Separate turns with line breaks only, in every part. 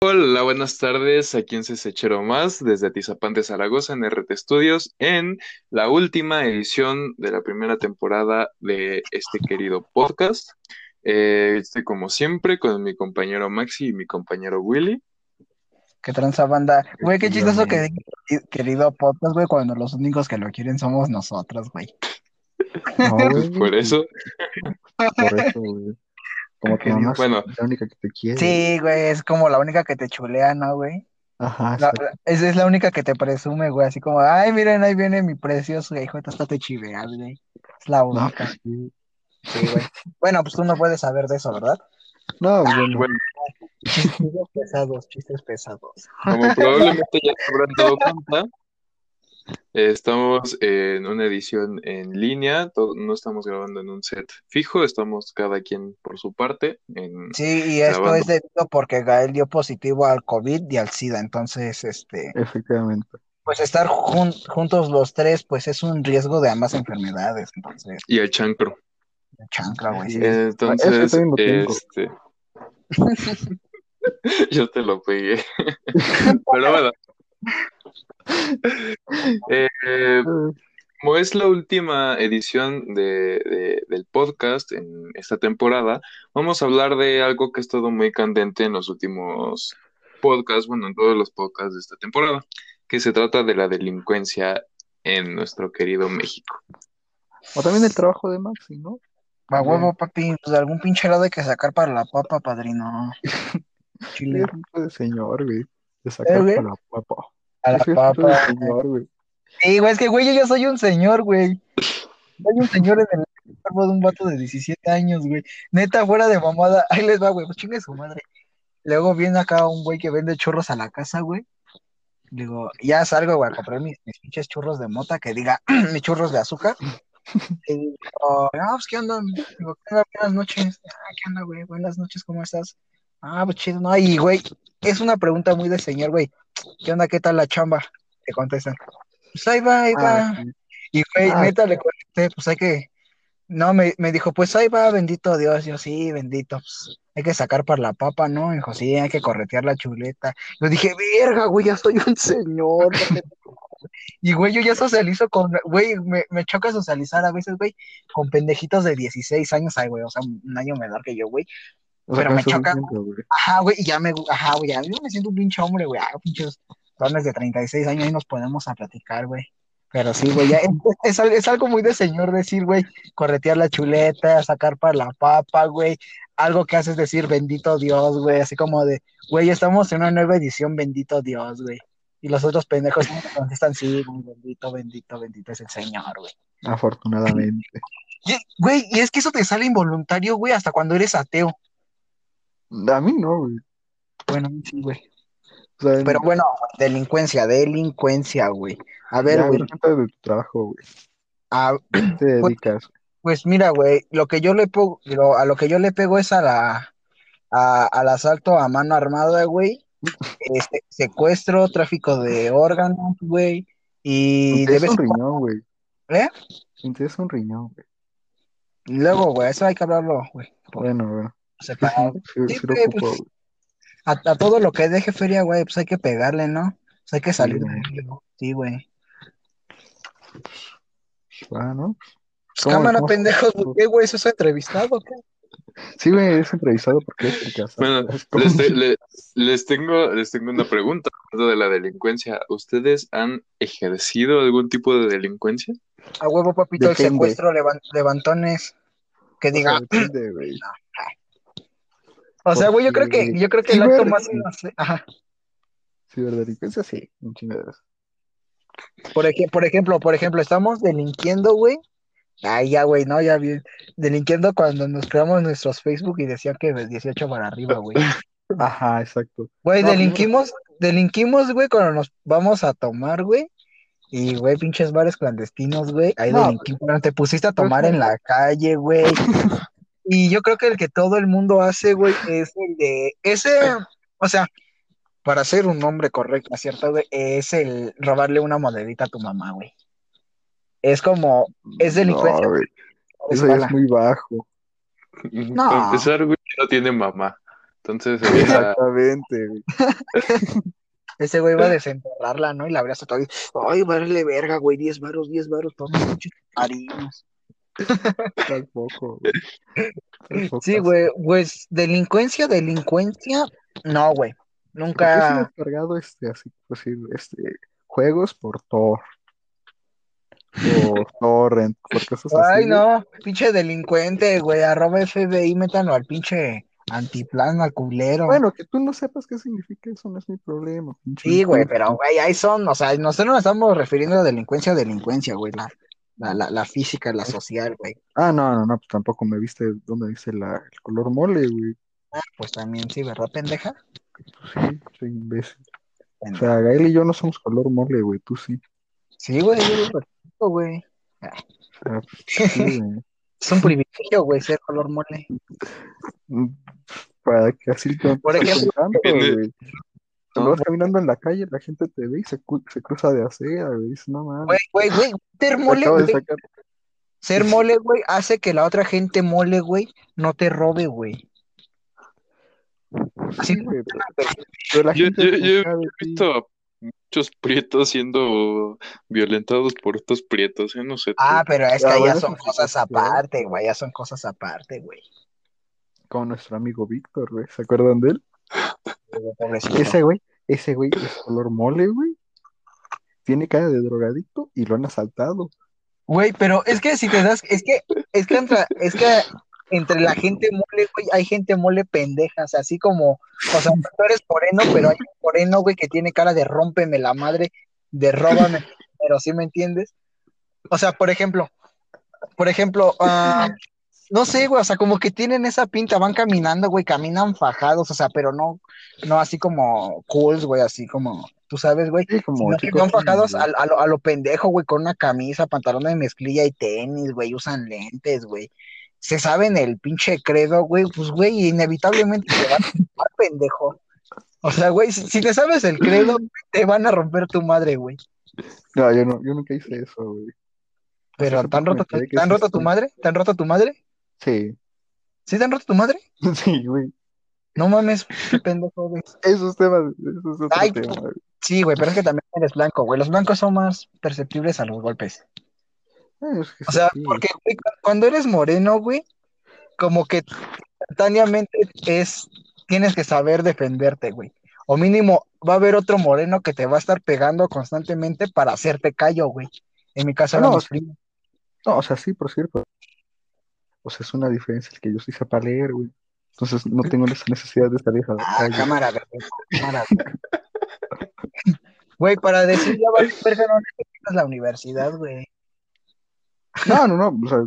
Hola, buenas tardes. Aquí en Cesechero Más, desde Atizapán de Zaragoza, en RT Studios, en la última edición de la primera temporada de este querido podcast. Eh, estoy como siempre con mi compañero Maxi y mi compañero Willy.
¿Qué tranza banda? Güey, qué chistoso que querido podcast, güey, cuando los únicos que lo quieren somos nosotros, güey.
No, güey. Por eso.
Por eso, güey. Como que mamá
Bueno.
es la única que te quiere.
Sí, güey, es como la única que te chulea, ¿no, güey?
Ajá,
La-
exacto.
la- esa es la única que te presume, güey, así como, ay, miren, ahí viene mi precioso hijo, hasta te chiveas, güey. Es la
No,
única,
pues sí.
sí, güey. Bueno, pues tú no puedes saber de eso, ¿verdad?
No, bueno,
Bueno,
Chistes pesados, chistes pesados.
como probablemente ya se habrán dado cuenta, estamos en una edición en línea, no estamos grabando en un set fijo, estamos cada quien por su parte. En...
Sí, y esto
Grabando.
es debido porque Gael dio positivo al COVID y al SIDA, entonces, este,
efectivamente.
pues estar jun- juntos los tres, pues es un riesgo de ambas enfermedades, entonces,
Y el chancro.
chancla, güey. sí.
Entonces, este... Yo te lo pegué. Pero bueno. Eh, como es la última edición de, de- del podcast en esta temporada, vamos a hablar de algo que ha estado muy candente en los últimos podcasts, bueno, en todos los podcasts de esta temporada, que se trata de la delincuencia en nuestro querido México.
O también el trabajo de Maxi, ¿no?
A huevo, papi, pues algún pinche lado hay que sacar para la papa, padrino. Chile.
Es de señor, güey. De sacar
¿Eh,
para la papa.
A la
de
papa.
señor, güey.
Sí, güey, es que, güey, yo ya soy un señor, güey. Soy un señor en el cuerpo de un vato de 17 años, güey. Neta, fuera de mamada. Ahí les va, güey, pues chingue su madre. Luego viene acá un güey que vende churros a la casa, güey. Digo, ya salgo, güey, a comprar mis, mis pinches churros de mota, que diga, mis churros de azúcar. Y digo, ah, pues, ¿qué onda? Digo, ¿qué onda? Buenas noches. Ah, ¿qué onda, güey? Buenas noches, ¿cómo estás? Ah, pues chido, no, y güey, es una pregunta muy de señor, güey. ¿Qué onda? ¿Qué tal la chamba? Te contestan. Pues ahí va, ahí va.
Ah.
Y güey,
Ah.
neta le contesté, pues hay que. No, me, me dijo, pues ahí va, bendito Dios. Yo, sí, bendito. Pues hay que sacar para la papa, ¿no? Dijo, sí, hay que corretear la chuleta. Yo dije, verga, güey, ya soy un señor. Y güey, yo ya socializo con, güey, me, me choca socializar a veces, güey, con pendejitos de 16 años, ay, güey, o sea, un año menor que yo, güey.
O
Pero me choca.
güey.
Ajá, güey, y ya me, ajá, güey, ya yo me siento un pinche hombre, güey, ah, pinches dones de 36 años, ahí nos ponemos a platicar, güey. Pero sí, güey, ya es, es al- es algo muy de señor decir, güey, corretear la chuleta, sacar para la papa, güey. Algo que haces decir, bendito Dios, güey, así como de, güey, estamos en una nueva edición, bendito Dios, güey. Y los otros pendejos contestan, sí, güey, bendito, bendito, bendito es el Señor, güey.
Afortunadamente.
Y, Güey, y es que eso te sale involuntario, güey, hasta cuando eres ateo.
A mí no, güey.
Bueno, sí, güey.
O sea,
Pero bueno, delincuencia, delincuencia, güey. A ver,
ya,
güey.
güey, de tu trabajo, güey.
a-
¿Qué te
Pues-
dedicas?
pues mira, güey, lo que yo le pego, a lo que yo le pego es a la, a- al asalto a mano armada, güey. Este, secuestro, tráfico de órganos, güey. Y
Te
de
es
vez
un riñón, güey.
¿eh?
Es un riñón, güey.
Luego, güey, eso hay que hablarlo, güey.
Bueno, Sí,
sí güey, pues. A, a todo lo que deje feria, güey, pues hay que pegarle, ¿no? Pues hay que
Sí,
salir de ello. Sí, güey.
Bueno.
Pues
¿Cómo-
cámara,
cómo-
pendejos, ¿por qué, güey? ¿Eso es entrevistado o qué?
Sí, güey, es entrevistado porque es el hace.
Bueno, les, te- le- les tengo, les tengo una pregunta de la delincuencia. ¿Ustedes han ejercido algún tipo de delincuencia?
A huevo, papito, el secuestro, levan- levantones. Que
O sea,
diga,
depende, güey.
O sea, güey, yo creo que, yo creo que
Sí,
el acto más inocente, ajá.
Ciberdelincuencia, sí, un chingo de veces.
Por, ej- por ejemplo, por ejemplo, estamos delinquiendo, güey. Ay, ya, güey, no, ya bien. Delinquiendo cuando nos creamos nuestros Facebook y decían que de 18 para arriba, güey.
Ajá, exacto.
Güey,
No,
delinquimos, delinquimos, güey, cuando nos vamos a tomar, güey. Y, güey, pinches bares clandestinos, güey. Ahí
No.
delinquimos. Te pusiste a
Pero
tomar en la calle, güey. Y yo creo que el que todo el mundo hace, güey, es el de ese, o sea, para ser un hombre correcto, ¿cierto, güey? Es el robarle una monedita a tu mamá, güey. es como, es delincuencia
No, güey.
por
Eso es muy bajo.
No.
Para empezar, güey, no tiene mamá. Entonces sería
Exactamente, güey.
Ese güey va a desenterrarla, ¿no? Y la sacado y, ay, vale verga, güey, 10 varos, 10 varos, unos pinches harinas.
Tampoco, güey. Tampoco
Sí,
así.
güey, pues delincuencia, delincuencia, no, güey,
¿Por qué se me
nunca,
ha descargado este, así, pues sí, este, juegos por Tor, por Torrent, por cosas así,
ay,
güey?
no, pinche delincuente, güey, arroba FBI, métanlo al pinche antiplan, al culero.
Bueno, que tú no sepas qué significa eso no es mi problema, pinche
Sí, güey, pero, güey, ahí son, o sea, nosotros nos estamos refiriendo a delincuencia, delincuencia, güey, la, la, la, la física, la social, güey,
Ah, no, no, no, pues tampoco me viste dónde dice la, el color mole, güey.
pues también, sí, ¿verdad, pendeja?
Sí, soy imbécil. O sea, Gael y yo no somos color mole, güey, tú sí.
Sí, güey, yo güey.
Pues, sí, güey.
Es un privilegio, güey, ser color mole.
Mm, Para que así te
Por ejemplo,
güey. Cuando vas caminando en la calle, la gente te ve y se, cruza de acera, güey. Dice, no mames,
Güey, güey, güey, ser mole, güey, ser mole, güey, hace que la otra gente mole, güey, no te robe, güey. Así
Sí, güey, pero, pero la
Yo,
gente
yo, yo he visto a muchos prietos siendo violentados por estos prietos, ¿eh? No sé tú.
Ah, pero es que
Ah,
ya
bueno,
son cosas aparte, güey, ya son cosas aparte, güey.
Como nuestro amigo Víctor, güey. ¿Se acuerdan de él?
Pobrecito.
Ese güey, ese güey es color mole, güey. Tiene cara de drogadicto y lo han asaltado.
Güey, pero es que si te das, es que, es que entre, es que entre la gente mole, güey, hay gente mole pendejas, así como, o sea, tú eres moreno, pero hay un moreno, güey, que tiene cara de rómpeme la madre, de róbame, pero ¿sí me entiendes? O sea, por ejemplo, por ejemplo, ah, no sé, güey, o sea, como que tienen esa pinta, van caminando, güey, caminan fajados, o sea, pero no, no así como cools, güey, así como, tú sabes, güey,
Sí, como chicos
van fajados a, a lo, a lo pendejo, güey, con una camisa, pantalón de mezclilla y tenis, güey, usan lentes, güey. Se saben el pinche credo, güey, pues, güey, inevitablemente te van a romper, pendejo. O sea, güey, si, si te sabes el credo, te van a romper tu madre, güey.
No, yo no, yo nunca hice eso, güey.
Pero,
hace
¿te han
poco me
roto, tu- madre? ¿Te han roto tu madre?
Sí,
¿Sí te han roto tu madre?
sí, güey.
No mames, qué pendejo, güey.
Esos temas, eso es otro
Ay,
tema, güey.
Sí, güey, pero es que también eres blanco, güey. Los blancos son más perceptibles a los golpes.
Eh, es que
O sea,
sí.
porque güey, cu- cuando eres moreno, güey, como que instantáneamente es, tienes que saber defenderte, güey. O mínimo va a haber otro moreno que te va a estar pegando constantemente para hacerte callo, güey. En mi caso
Ah, no,
mis
sí.
primos.
No, o sea, sí, por cierto. O sea, es una diferencia el que yo sí sepa leer, güey. Entonces no tengo esa necesidad de salir a la
Ah,
calle.
cámara, cámara. Güey, para decir ya vale verga no necesitas la universidad, güey.
No, no, no. O sea,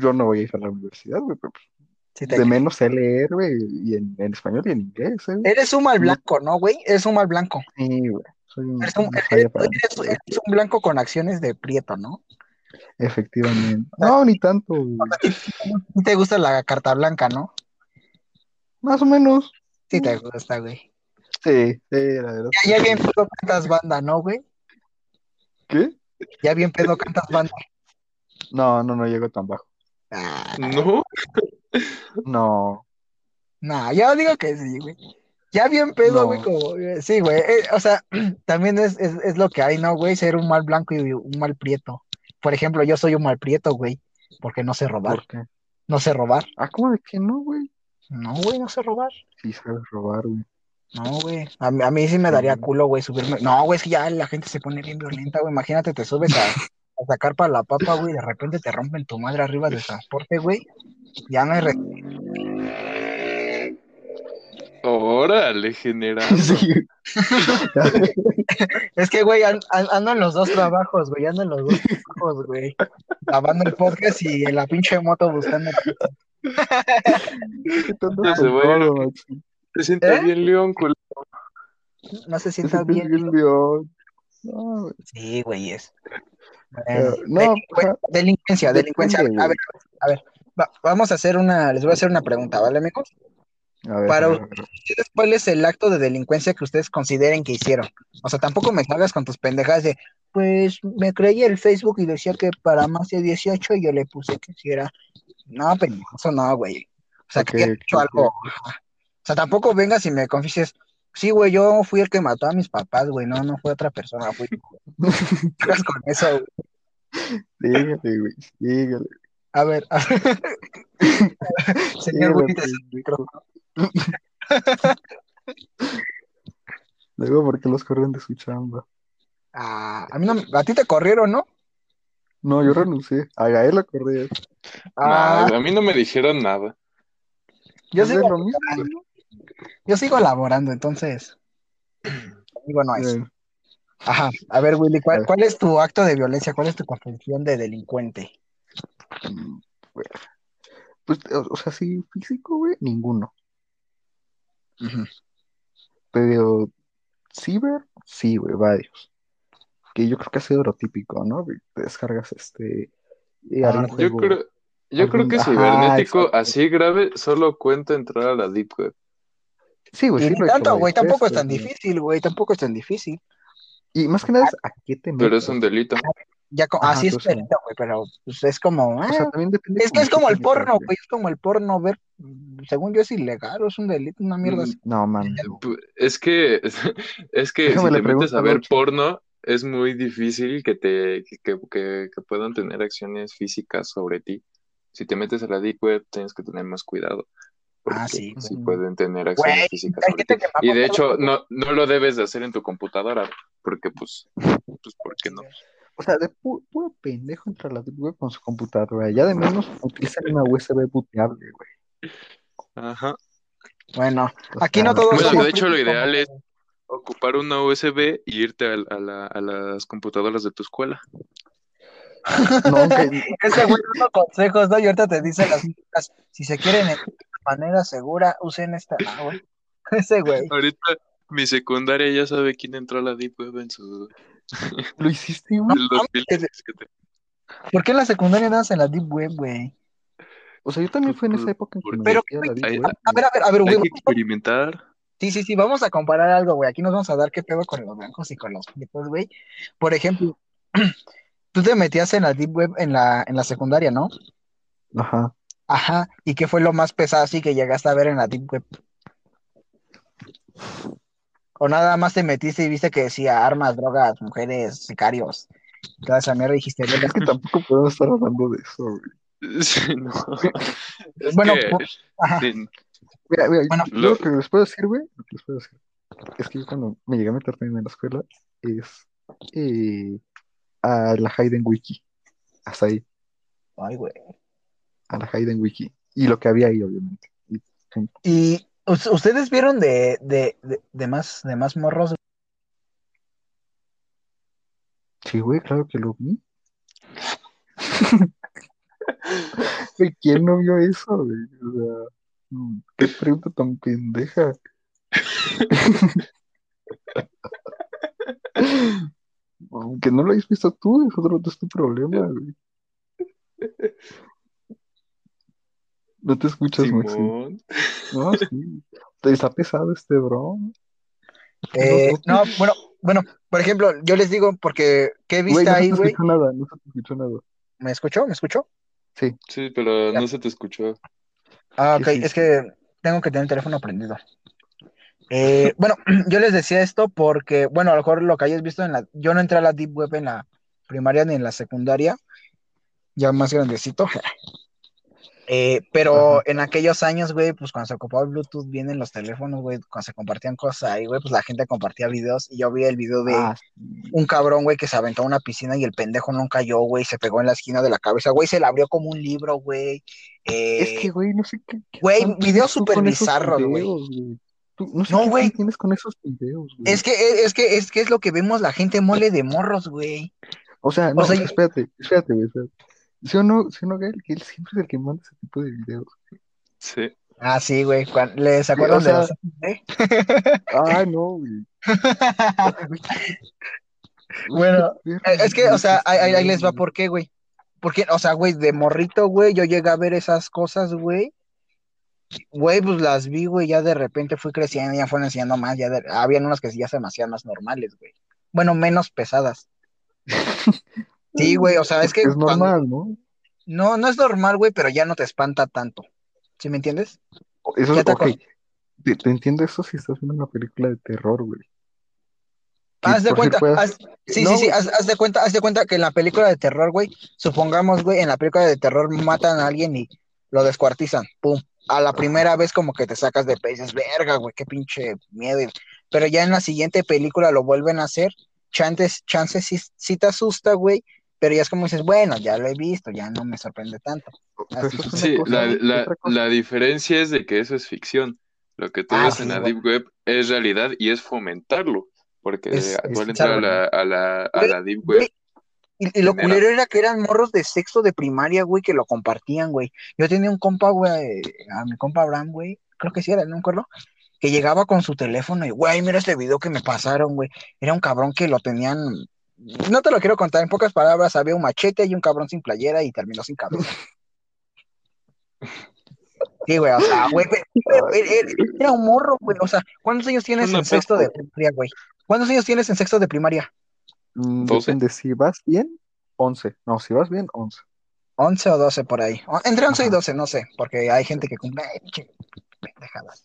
yo no voy a ir a la universidad, güey, pero
Sí
de menos sé leer, güey, y en, en español y en inglés, eh, güey.
Eres un mal blanco, ¿no, güey? Eres un mal blanco.
Sí, güey. Soy un,
Eres un,
una
eres-
falla para
eres-
güey.
eres un blanco con acciones de prieto, ¿no?
Efectivamente. No, ni tanto, güey.
Te gusta la carta blanca, ¿no?
Más o menos.
Sí te gusta, güey.
Sí, sí, la verdad.
Ya, ya bien pedo cantas banda, ¿no, güey?
¿Qué?
Ya bien pedo cantas banda.
No, no, no llego tan bajo.
Ah,
No,
No.
no, yo digo que sí, güey. Ya bien pedo,
No.
güey, como, eh, sí, güey. eh, o sea, también es, es, es lo que hay, ¿no, güey? Ser un mal blanco y un mal prieto. Por ejemplo, yo soy un mal prieto, güey, porque no sé robar.
¿Por qué?
No sé robar.
Ah, ¿cómo de que no, güey?
No, güey, no sé robar.
Sí sabes robar, güey.
No, güey. A, mí- a mí sí me daría culo, güey, subirme. No, güey, es que ya la gente se pone bien violenta, güey. Imagínate, te subes a, a sacar para la papa, güey, y de repente te rompen tu madre arriba del transporte, güey. Ya no hay. re-
órale, general.
Sí.
Es que, güey, an- an- ando en los dos trabajos, güey. Ando en los dos trabajos, güey. Grabando el podcast y en la pinche moto buscando.
¿Qué tanto
Ya se siente
¿Eh?
bien, León, culo.
No se
Te
sienta bien.
bien, León. No, güey.
Sí, güey, es.
Pero,
Bueno,
no,
delincuencia, delincuencia. A ver, a ver, a ver. va- vamos a hacer una, les voy a hacer una pregunta, ¿vale, amigos?
Ver,
Para ustedes, ¿cuál es el acto de delincuencia que ustedes consideren que hicieron? O sea, tampoco me salgas con tus pendejadas de, pues me creí el Facebook y decía que para más de 18 y yo le puse que si era. No, pendejo, eso no, güey. O sea,
Ok,
que hayas hecho
ok,
algo. O sea, tampoco vengas y me confieses, sí, güey, yo fui el que mató a mis papás, güey, no, no fue otra persona, fui con eso, güey.
Dígale, güey, dígale.
A ver, a ver. Señor
dígale,
cedo el micrófono.
Luego, porque los corren de su chamba?
Ah, a mí no, a ti te corrieron, ¿no?
No, yo renuncié. A Gael la correa.
Ah,
a mí no me dijeron nada.
yo
es
sigo,
lo mismo.
yo sigo laborando, entonces, conmigo no es.
Bueno,
Ajá, a ver, Willy, ¿cuál,
ver.
cuál es tu acto de violencia? ¿Cuál es tu confesión de delincuente?
mm. Pues, o, o sea, sí, físico, güey, ninguno.
Ujú.
Pero, ciber, sí, güey, varios. Que yo creo que ha sido lo típico, ¿no? Te descargas este. eh,
Ah,
algún
Yo
juego.
creo, yo creo
algún-
que
ajá,
cibernético
exacto.
así grave solo cuenta entrar a la Deep Web.
Sí, güey,
Y
sí
ni
lo he hecho
tanto, güey, tampoco es tan difícil, güey, tampoco es tan difícil.
Y más que nada es a qué te
Pero es
metes.
un delito.
Ya,
Ajá,
así es
pero,
güey, pero pues, es como,
o sea,
ah,
también depende
es que es como el porno,
güey.
güey, es como el porno, ver, según yo es ilegal, o es un delito, una mierda
Mm,
así.
No, man.
pu- Es que, es que
Déjame
si
le
te metes a ver porno, es muy difícil que te, que, que, que- que puedan tener acciones físicas sobre ti. Si te metes a la Deep Web, tienes que tener más cuidado.
Ah,
Porque
sí,
sí
güey.
pueden tener
Güey,
acciones físicas sobre ti. Y de hecho, no, no lo debes de hacer en tu computadora, porque pues, pues ¿por qué no?
O sea, de pu- puro pendejo entra a la Deep Web con su computadora. Ya de menos utilizan una USB booteable, güey.
Ajá.
Bueno,
O
aquí no
sea,
todos
Bueno, de hecho, lo ideal es ocupar una USB y irte a, la- a las computadoras de tu escuela.
No, aunque,
Ese güey dando consejos, ¿no? Y ahorita te dice las cosas, si se quieren de manera segura, usen esta, ah, güey. Ese güey.
Ahorita mi secundaria ya sabe quién entró a la Deep Web en su
lo hiciste, güey.
el 2017.
¿Por qué en la secundaria andas en la deep web, güey?
O sea, yo también fue en esa época en que me
Pero,
a la Deep
güey,
Web.
A ver, a ver, a ver, güey.
Hay que experimentar.
Sí, sí, sí, vamos a comparar algo, güey. Aquí nos vamos a dar qué pedo con los blancos y con los prietos, güey. Por ejemplo, tú te metías en la deep web en la, en la secundaria, ¿no?
Ajá.
Ajá. ¿Y qué fue lo más pesado así que llegaste a ver en la deep web? O nada más te metiste y viste que decía armas, drogas, mujeres, sicarios. Toda esa mierda dijiste.
Es que tampoco podemos estar hablando de eso, güey.
Sí, no. Es
Bueno,
que,
pu- ajá.
sí,
Mira, mira,
Bueno,
yo
lo-
lo que les puedo decir, güey, lo que les puedo decir, es que yo cuando me llegué a meter también en la escuela, es eh, a la Hayden Wiki. Hasta ahí,
Ay, güey.
a la Hayden Wiki. Y lo que había ahí, obviamente. Y punto.
¿Y us- ustedes vieron de, de, de, de más, de más morros?
Sí, güey, claro que lo vi. ¿Quién no vio eso? O sea, qué pregunta tan pendeja. Aunque no lo hayas visto tú, es otro es tu problema, güey. No te escuchas, Maxi. No, sí. Te está pesado este bro.
Eh,
No,
no, bueno, bueno, por ejemplo, yo les digo, porque, ¿qué viste
no se
ahí, güey?
escuchó nada, no se te escuchó nada.
¿Me escuchó? ¿Me escuchó?
Sí,
Sí, pero
Ya.
no se te escuchó.
Ah, ok,
sí,
es que tengo que tener el teléfono prendido. Eh, bueno, yo les decía esto porque, bueno, a lo mejor lo que hayas visto en la, yo no entré a la Deep Web en la primaria ni en la secundaria, ya más grandecito. Eh, pero
Ajá.
en aquellos años, güey, pues cuando se ocupaba el Bluetooth bien en los teléfonos, güey, cuando se compartían cosas ahí, güey, pues la gente compartía videos y yo vi el video de
Ah,
un cabrón, güey, que se aventó a una piscina y el pendejo no cayó, güey, se pegó en la esquina de la cabeza, güey, se la abrió como un libro, güey.
Es
Eh,
que, güey, no sé qué.
güey, videos súper bizarros, güey.
Tú- no sé
No,
qué tienes con esos videos, güey.
Es que, es que, es que es lo que vemos la gente mole de morros, güey.
O sea, no,
o sea,
o sea, espérate, espérate, güey. espérate. ¿Sí o no, sí o no, Gael? Que él siempre es el que manda ese tipo de videos.
Sí.
Ah, sí, güey. cuan- ¿Les
Sí,
acuerdan
o
de
sea-
los ¿eh?
Ah, no, güey.
Bueno,
Qué
Eh, Es que, o sea, ahí, ahí- ahí les va por qué, güey. Porque, o sea, güey, de morrito, güey, yo llegué a ver esas cosas, güey. Güey, pues las vi, güey, ya de repente fui creciendo, ya fueron enseñando más, ya de- habían unas que ya se me hacían más normales, güey. Bueno, menos pesadas. Sí, güey, o sea, es que
Es
cuando-
normal, ¿no?
no, no es normal, güey, pero ya no te espanta tanto. ¿Sí me entiendes?
Eso es,
te
ok.
acor-
Te, te entiendo eso si estás viendo una película de terror, güey.
Haz de
si
cuenta,
puedas-
haz- sí,
No,
sí, sí, haz de cuenta, haz de cuenta que en la película de terror, güey, supongamos, güey, en la película de terror matan a alguien y lo descuartizan, pum. A la primera vez como que te sacas de peces, verga, güey, qué pinche miedo. Pero ya en la siguiente película lo vuelven a hacer, chances, chances sí, sí te asusta, güey, pero ya es como dices, bueno, ya lo he visto, ya no me sorprende tanto. Así
Sí,
cosa,
la, la- la diferencia es de que eso es ficción. Lo que tú
Ah,
ves
sí,
en la. Deep Web es realidad y es fomentarlo. Porque
Es-
tú
es
al entrar a la, a la, a
Güey,
la Deep Web,
Y, y lo culero era que eran morros de sexto de primaria, güey, que lo compartían, güey. Yo tenía un compa, güey, a mi compa Abraham, güey, creo que sí era, no me acuerdo, que llegaba con su teléfono y, güey, mira este video que me pasaron, güey. Era un cabrón que lo tenían, no te lo quiero contar, en pocas palabras, había un machete y un cabrón sin playera y terminó sin cabeza. Sí, güey, o sea, güey, era, un morro, güey, o sea, ¿cuántos años tienes en sexto de primaria, güey? ¿Cuántos años tienes en sexto de primaria?
Mm,
¿Doce?
Depende, si vas bien, 11. No, si vas bien, 11.
11 o 12 por ahí. Entre 11 y
Ajá.
12, no sé, porque hay gente que cumple. pendejadas.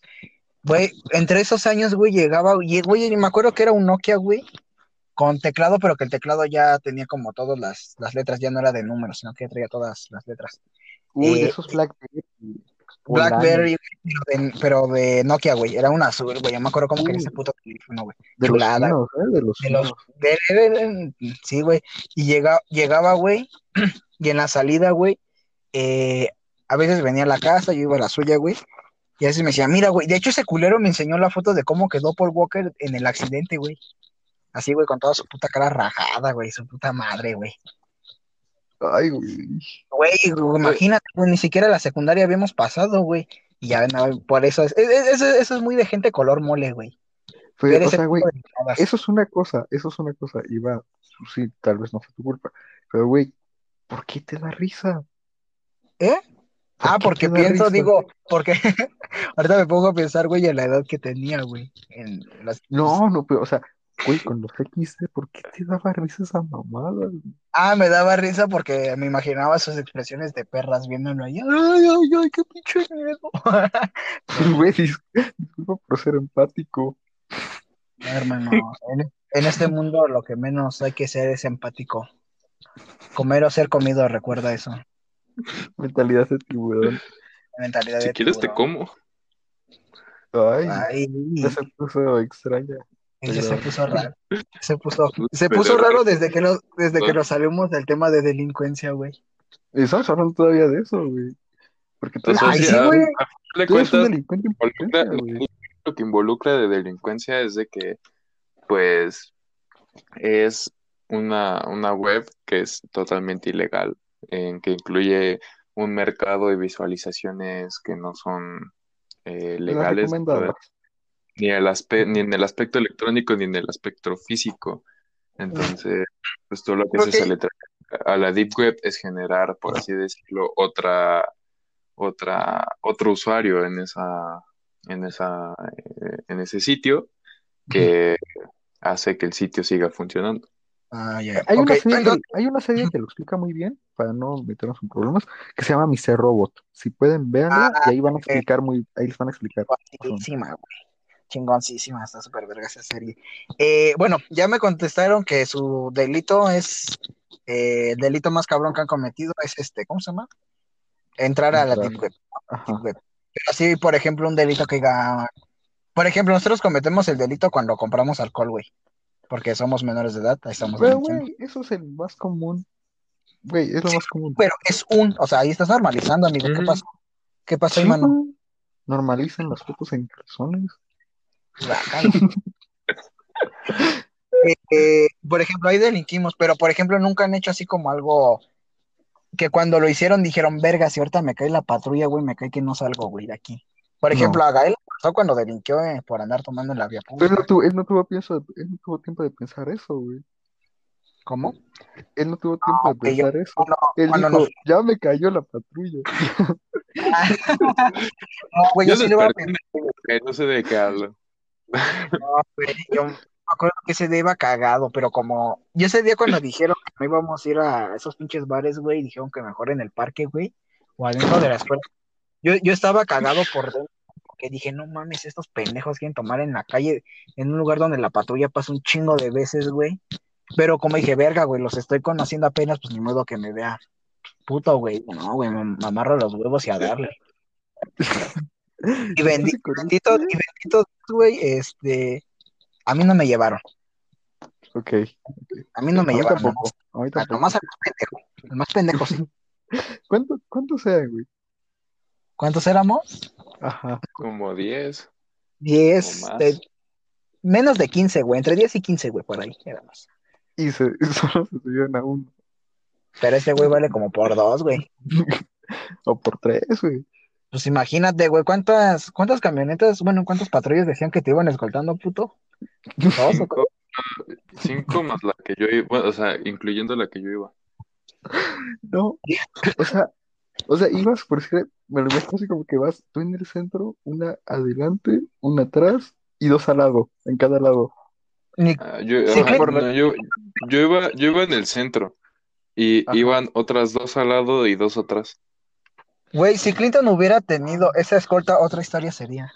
Güey, entre esos años, güey, llegaba, y, güey, me acuerdo que era un Nokia, güey, con teclado, pero que el teclado ya tenía como todas las, las letras, ya no era de números, sino que traía todas las letras.
Uy,
Eh,
esos Blackberry.
Blackberry, pero de, pero de Nokia, güey, era un azul, güey, yo me acuerdo como que
Uy.
ese puto teléfono, güey.
De
chulada,
los chinos, ¿eh? De los
de los- de- de- sí, güey. Y llega, llegaba, güey, y en la salida, güey, eh, a veces venía a la casa, yo iba a la suya, güey, y a veces me decía, mira, güey, de hecho ese culero me enseñó la foto de cómo quedó Paul Walker en el accidente, güey. Así, güey, con toda su puta cara rajada, güey, su puta madre, güey.
Ay, güey.
Güey, imagínate, güey, ni siquiera la secundaria habíamos pasado, güey. Y ya, no, por eso es, es- es- eso, eso es muy de gente color mole, güey.
O sea, güey, eso es una cosa, eso es una cosa. Y va, sí, tal vez no fue tu culpa. Pero, güey, ¿por qué te da risa?
¿Eh?
¿Por
Ah, porque pienso,
risa?
digo, porque ahorita me pongo a pensar, güey, en la edad que tenía, güey. En las...
No, no, pero, o sea, güey, con los XD, ¿por qué te daba risa esa mamada?
Ah, me daba risa porque me imaginaba sus expresiones de perras viéndolo ahí. Ay, ay, ay, qué pinche miedo.
Güey, dis- disculpa por ser empático.
No, hermano, en, en este mundo lo que menos hay que ser es empático. Comer o ser comido, recuerda eso.
Mentalidad de tiburón.
Mentalidad
si
de
quieres te como.
Ay,
Ay,
se puso extraña.
Se puso raro. Se puso, se puso
raro.
desde que nos, desde que nos salimos del tema de delincuencia, güey.
Y estamos hablando todavía de eso, güey. Porque tú
Ay,
sí,
güey.
eres un
cuentas,
delincuente en
involucra-
güey.
lo que involucra de delincuencia es de que, pues, es una, una web que es totalmente ilegal, en que incluye un mercado de visualizaciones que no son eh,
Las
legales,
recomendadas.
Ni, el aspe- ni en el aspecto electrónico ni en el aspecto físico. Entonces, pues todo lo que
Creo
se le a la Deep Web es generar, por así decirlo, otra, otra, otro usuario en esa, en esa, eh, en ese sitio que hace que el sitio siga funcionando.
Ah.
Hay, una serie hay una serie que lo explica muy bien, para no meternos en problemas, que se llama Mr. Robot. Si pueden, véanla
Ah,
y ahí van a explicar muy, ahí les van a explicar.
Chingoncísima, güey. Chingoncísima, está súper verga esa serie. Eh, bueno, ya me contestaron que su delito es, eh, el delito más cabrón que han cometido es este, ¿cómo se llama? Entrar a la. Deep Web.
Ajá.
Deep Web. Pero así, por ejemplo, un delito que diga, por ejemplo, nosotros cometemos el delito cuando compramos alcohol, güey. Porque somos menores de edad, ahí estamos
Pero, güey, eso es el más común. Güey, es lo más común.
Pero es un, o sea, ahí estás normalizando, amigo. ¿Qué
Ujú.
pasó? ¿Qué pasó, hermano?
güey. Normalicen las fotos en calzones.
Eh, eh, por ejemplo, ahí delinquimos, pero por ejemplo, nunca han hecho así como algo que cuando lo hicieron dijeron, verga, si ahorita me cae la patrulla, güey, me cae que no salgo, güey, de aquí. Por
No.
ejemplo, a Gael pasó cuando delinquió eh, por andar tomando en la vía
Pero él
pública.
no tuvo, él no tuvo, pienso, él no tuvo tiempo de pensar eso, güey.
¿Cómo?
Él no tuvo tiempo de
ok, yo-
pensar eso. Él dijo, ya me cayó la patrulla.
No, güey, yo
Yo
sí le iba a
que no sé de qué hablo.
No, güey, yo me acuerdo que ese día iba cagado, pero como yo ese día cuando dijeron que no íbamos a ir a esos pinches bares, güey, dijeron que mejor en el parque, güey, o adentro de la escuela. Yo, yo estaba cagado por dentro, porque dije, no mames, estos pendejos quieren tomar en la calle, en un lugar donde la patrulla pasa un chingo de veces, güey. Pero como dije, verga, güey, los estoy conociendo apenas, pues ni modo que me vea puto, güey. No, güey, me, me amarro los huevos y a darle. Y bendi- bendito, y bendito, güey, este, a mí no me llevaron.
Ok.
A mí no me
a
llevaron.
tampoco. A mí
nomás-
tampoco.
Nomás al más pendejo. El más pendejo, sí.
¿Cuánto, cuánto sea, güey?
¿Cuántos éramos?
Ajá.
Como 10.
Diez.
O más.
de- menos de 15, güey. Entre 10 y 15, güey, por ahí. éramos.
Y se, solo se subieron a uno.
Pero ese güey vale como por dos, güey.
O por tres, güey.
Pues imagínate, güey, ¿cuántas, cuántas camionetas, bueno, cuántas patrullas decían que te iban escoltando, puto? ¿Dos o
Cinco, cinco más la que yo iba, bueno, o sea, incluyendo la que yo iba.
No. O sea, o sea, ibas por decir, me lo imagino así como que vas tú en el centro, una adelante, una atrás y dos al lado, en cada lado.
Ni-
Ah, yo,
Sí,
ajá,
claro.
no, yo, yo iba, yo iba en el centro y
Ajá.
iban otras dos al lado y dos atrás.
Güey, si Clinton hubiera tenido esa escolta, otra historia sería.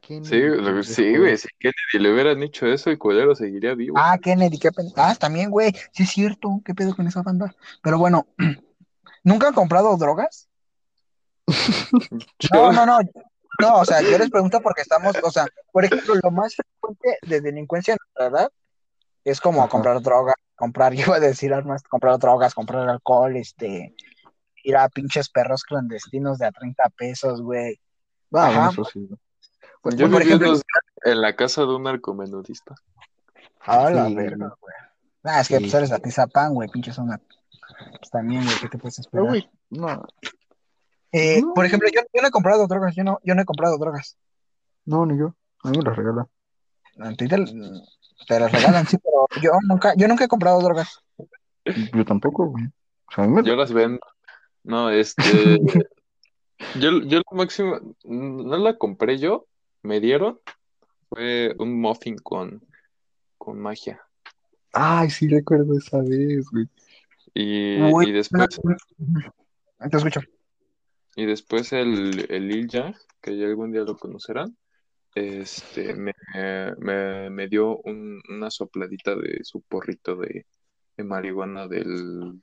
¿Quién
Sí, sí, güey, si Kennedy le hubieran dicho eso, el culero seguiría vivo.
Ah, Kennedy, qué pen... Ah, también, güey. Sí es cierto. ¿Qué pedo con esa banda? Pero bueno, ¿nunca han comprado drogas? No, no, no. No, o sea, yo les pregunto porque estamos, o sea, por ejemplo, lo más frecuente de delincuencia en nuestra edad es como
Ajá.
comprar drogas, comprar, yo iba a decir armas, comprar drogas, comprar alcohol, este, ir a pinches perros clandestinos de a 30 pesos, güey.
Ah,
Ajá.
bueno, eso sí. Pues,
Yo
por ejemplo-
en la casa de un narcomenudista.
A la
Sí.
verga, güey. Ah, es que
Sí.
pues eres Atizapán, güey, pinches una. Pues también, güey, ¿qué te puedes esperar?
no,
Eh,
No.
por ejemplo, yo, yo no he comprado drogas, yo no, yo no he comprado drogas.
no, ni yo. A mí me lo regalan.
A ti te, te las regalan, sí, pero yo nunca, yo nunca he comprado drogas.
Yo tampoco, güey. O sea, a mí me
Yo las vendo. No, este. yo, yo lo máximo. No la compré yo, me dieron. Fue un muffin con, con magia.
Ay, sí recuerdo esa vez, güey.
Y, y después,
Te escucho.
y después el, el Lil Yang, que ya algún día lo conocerán, este, me, me, me dio un- una sopladita de su porrito de, de marihuana del,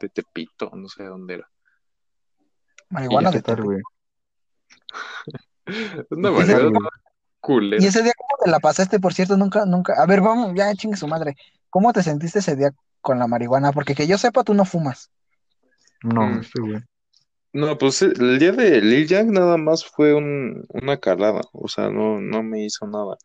de Tepito, no sé dónde era.
Marihuana
¿Qué
de
tal,
Tepic.
güey?
Una
¿Y ese-
culera.
Y ese día, ¿cómo te la pasaste, por cierto? Nunca, nunca. A ver, vamos, ya chingue su madre. ¿Cómo te sentiste ese día con la marihuana? Porque que yo sepa, tú no fumas.
No,
Mm.
este, güey.
No, pues eh, el día de Lil Yang nada más fue un, una calada, o sea, no, no me hizo nada.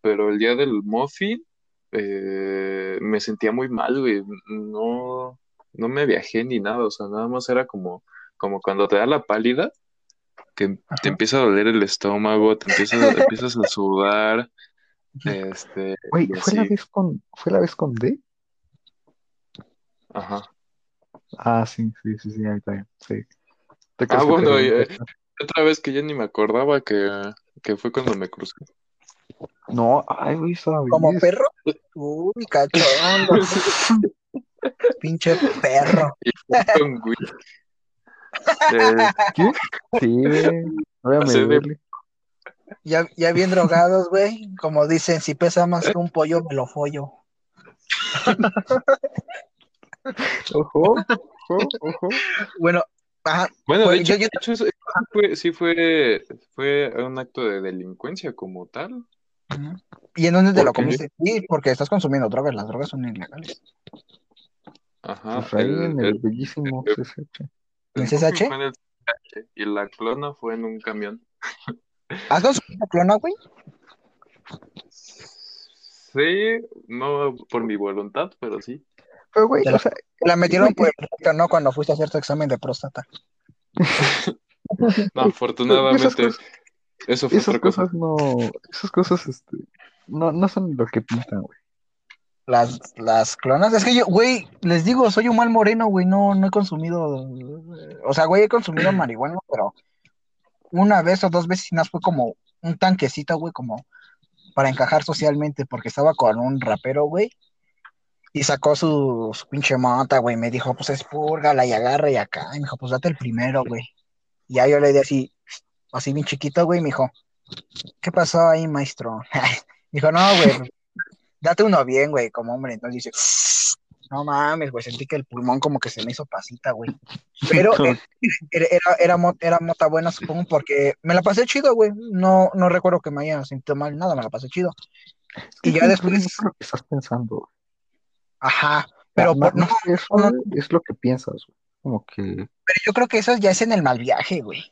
Pero el día del muffin eh, me sentía muy mal, güey. No, no me viajé ni nada, o sea, nada más era como, como cuando te da la pálida, que
Ajá.
te empieza a doler el estómago, te empiezas, empiezas a sudar, este,
Güey, ¿fue la vez con, fue la vez con D?
Ajá.
Ah, sí, sí, sí, sí, ahí está bien. Sí. ¿Te
Ah, bueno,
te
y, eh, otra vez que ya ni me acordaba que, que fue cuando me crucé.
No, ay, güey,
¿Como perro? Uy, cachondo. Pinche perro.
Eh,
¿Qué? Sí, güey. No voy a
Pasé de-
medirle.
Ya, ya bien drogados, güey. Como dicen, si pesa más que un pollo, me lo follo.
Ojo, ojo, ojo.
Bueno, ajá.
Bueno, de
Pues,
hecho,
yo- yo-
de hecho, eso sí fue, sí fue, fue un acto de delincuencia como tal.
¿Y en dónde te lo comiste? Sí, porque estás consumiendo drogas. Las drogas son ilegales.
Ajá.
Pues ahí
el-
en el
el-
bellísimo
el-
CCH.
¿En
el
CSH?
fue en el CSH y la clona fue en un camión.
¿Has consumido clona, güey?
Sí, no por mi voluntad, pero sí.
Pero, güey,
la-
o sea,
Te la metieron por el ¿no? Cuando fuiste a hacer tu examen de próstata.
No, afortunadamente,
cosas-
eso fue
esas
otra cosa.
cosas no, esas cosas, este, no, no son lo que pintan, güey.
Las, las clonas. Es que yo, güey, les digo, soy un mal moreno, güey, no, no he consumido, o sea, güey, he consumido marihuana, pero una vez o dos veces y más fue como un tanquecito, güey, como para encajar socialmente, porque estaba con un rapero, güey, y sacó su, su pinche mota, güey, me dijo, pues espúrgala y agarra y acá, y me dijo, pues date el primero, güey. Y ya yo le di así, así bien chiquito, güey, me dijo, ¿qué pasó ahí, maestro? dijo, no, güey, date uno bien, güey, como hombre. Entonces dice, no mames, güey, sentí que el pulmón como que se me hizo pasita, güey. Pero eh, era, era, era, mo- era mota buena, supongo, porque me la pasé chido, güey. No, no recuerdo que me haya sentido mal, nada, me la pasé chido. Y ya después,
dices lo que estás pensando.
ajá,
Pero
por- no,
eso
no,
es lo que piensas, güey. Como que
pero yo creo que eso ya es en el mal viaje, güey.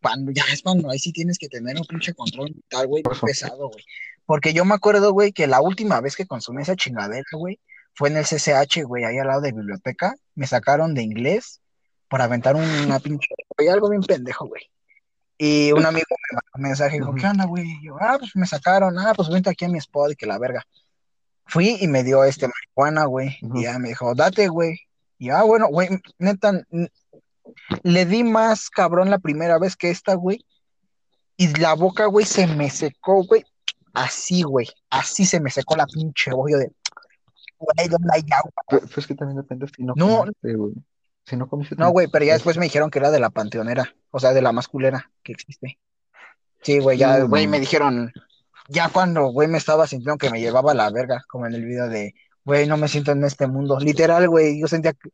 Cuando ya es cuando ahí sí tienes que tener un pinche control mental, güey, pesado, güey. Porque yo me acuerdo, güey, que la última vez que consumí esa chingadera, güey, fue en el CCH, güey, ahí al lado de biblioteca. Me sacaron de inglés por aventar una pinche, güey, algo bien pendejo, güey. Y un amigo me mandó un mensaje y dijo. ¿qué onda, güey? Y yo, ah, pues me sacaron, ah, pues vente aquí a mi spot y que la verga. Fui y me dio este marihuana, güey. Y ya me dijo, date, güey. Y ah, bueno, güey, neta, le di más cabrón la primera vez que esta, güey. Y la boca, güey, se me secó, güey. Así, güey. Así se me secó la pinche bollo de. Güey, ¿dónde hay agua?
Pero, pero es que también depende si no
No.
comiste, güey. Si no comiste
No, güey, pero ya
es-
después me dijeron que era de la panteonera. O sea, de la más culera que existe. Sí, güey, ya, güey, me dijeron. Ya cuando, güey, me estaba sintiendo que me llevaba la verga, como en el video de, güey, no me siento en este mundo. Literal, güey, yo sentía que,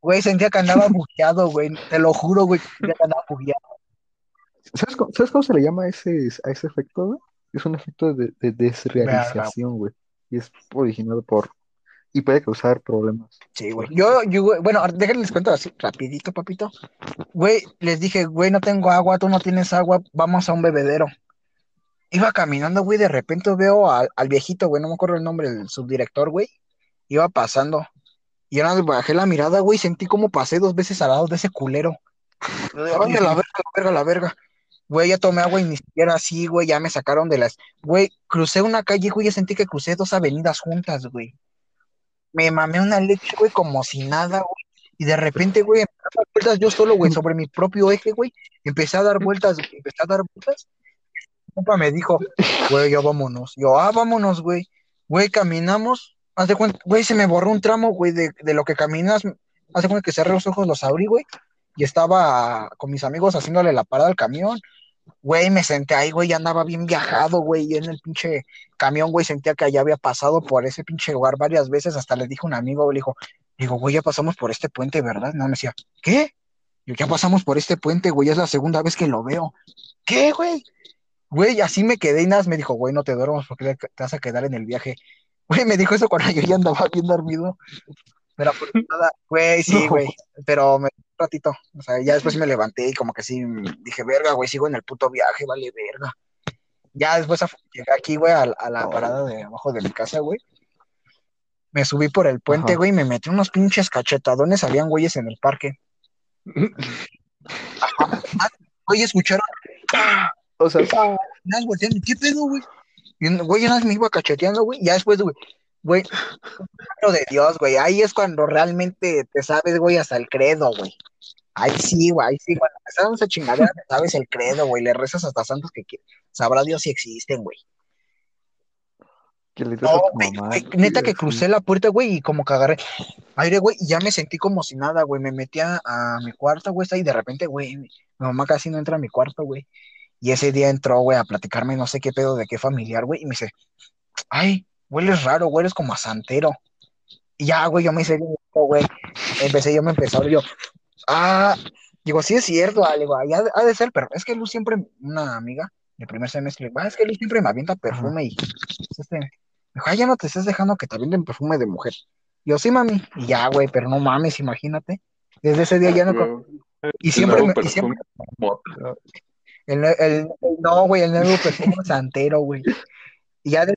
güey, sentía que andaba bugueado, güey. Te lo juro, güey, que andaba bugueado.
¿Sabes cómo, sabes cómo se le llama ese, a ese efecto, güey? Es un efecto de, de desrealización, güey. Y es originado por... Y puede causar problemas.
Sí, güey. Yo, yo, güey, bueno, ahora déjenme les cuento así, rapidito, papito. Güey, les dije, güey, no tengo agua, tú no tienes agua, vamos a un bebedero. Iba caminando, güey, de repente veo al, al viejito, güey, no me acuerdo el nombre, el subdirector, güey. Iba pasando. Y ahora bajé la mirada, güey, sentí como pasé dos veces al lado de ese culero. A la verga, a la verga, a la verga. Güey, ya tomé agua y ni siquiera así, güey, ya me sacaron de las... Güey, crucé una calle, güey, ya sentí que crucé dos avenidas juntas, güey. Me mamé una leche, güey, como si nada, güey. Y de repente, güey, empecé a dar vueltas yo solo, güey, sobre mi propio eje, güey. Empecé a dar vueltas, güey, empecé a dar vueltas. Compa me dijo, güey, ya vámonos. Yo, ah, vámonos, güey. Güey, caminamos. Haz de cuenta, güey, se me borró un tramo, güey, de, de lo que caminas. Haz de cuenta que cerré los ojos, los abrí, güey. Y estaba con mis amigos haciéndole la parada al camión. Güey, me senté ahí, güey, ya andaba bien viajado, güey, y en el pinche camión, güey, sentía que ya había pasado por ese pinche lugar varias veces, hasta le dije a un amigo, le dijo, digo, güey, ya pasamos por este puente, ¿verdad? No, me decía, ¿qué? Yo, ya pasamos por este puente, güey, es la segunda vez que lo veo. ¿Qué, güey? Güey, así me quedé y nada, más me dijo, güey, no te duermas porque te vas a quedar en el viaje. Güey, me dijo eso cuando yo ya andaba bien dormido. Pero por nada, güey, sí,
No.
güey, pero me ratito, o sea, ya después me levanté y como que sí, dije, verga, güey, sigo en el puto viaje, vale, verga. Ya después llegué aquí, güey, a, a la
Oh.
parada de abajo de mi casa, güey. Me subí por el puente,
Ajá.
güey, y me metí unos pinches cachetadones, habían güeyes en el parque. Güey, escucharon,
O sea,
¿qué pedo, güey? Y güey, más me iba cacheteando, güey, ya después, güey, güey, lo de Dios, güey, ahí es cuando realmente te sabes, güey, hasta el credo, güey. Ahí sí, güey, ahí sí, cuando empezaron esa chingadera, te sabes el credo, güey, le rezas hasta santos que qui- sabrá Dios si existen, güey.
que le dices
No,
a tu
güey,
mamá.
güey, neta que crucé la puerta, güey, y como que agarré aire, güey, y ya me sentí como si nada, güey. Me metí a, a mi cuarto, güey, y de repente, güey, mi mamá casi no entra a mi cuarto, güey. Y ese día entró, güey, a platicarme no sé qué pedo de qué familiar, güey, y me dice, ay, hueles raro, hueles como a santero. Y ya, güey, yo me hice, güey. Empecé, yo me empecé a yo, ah, digo, sí es cierto, ah, digo, ya ha de ser, pero es que Luz siempre, una amiga de primer semestre, ah, es que Luz siempre me avienta perfume y este, me dijo, "Ay, ya no te estés dejando que te avienten perfume de mujer. Yo, sí, mami. Y ya, güey, pero no mames, imagínate. Desde ese día ya no. Y siempre, me- y siempre el, el- el- no, güey, el nuevo perfume santero, güey. Y ya, de-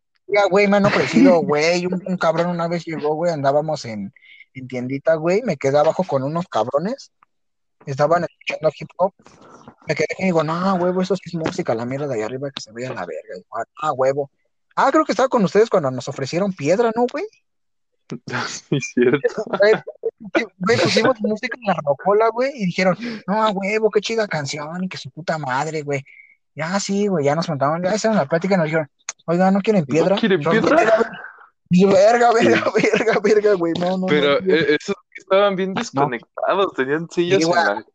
güey, me han ofrecido, güey. Un, un cabrón una vez llegó, güey, andábamos en, en tiendita, güey. Me quedé abajo con unos cabrones. Estaban escuchando hip hop. Me quedé y digo, no, huevo, eso sí es música, la mierda de ahí arriba que se vaya a la verga. Ah, huevo. Ah, creo que estaba con ustedes cuando nos ofrecieron piedra, ¿no, güey?
Sí, es cierto.
Güey, pusimos música en la rocola, güey, y dijeron, no, a huevo, qué chida canción, y que su puta madre, güey. Ya sí, güey, ya nos contaban, ya hicieron la plática y nos dijeron, oiga, ¿no quieren piedra?
¿No quieren piedra?
Verga, verga, verga, verga, güey, no, no,
Pero
no,
eh, esos que estaban bien desconectados, tenían sillas en la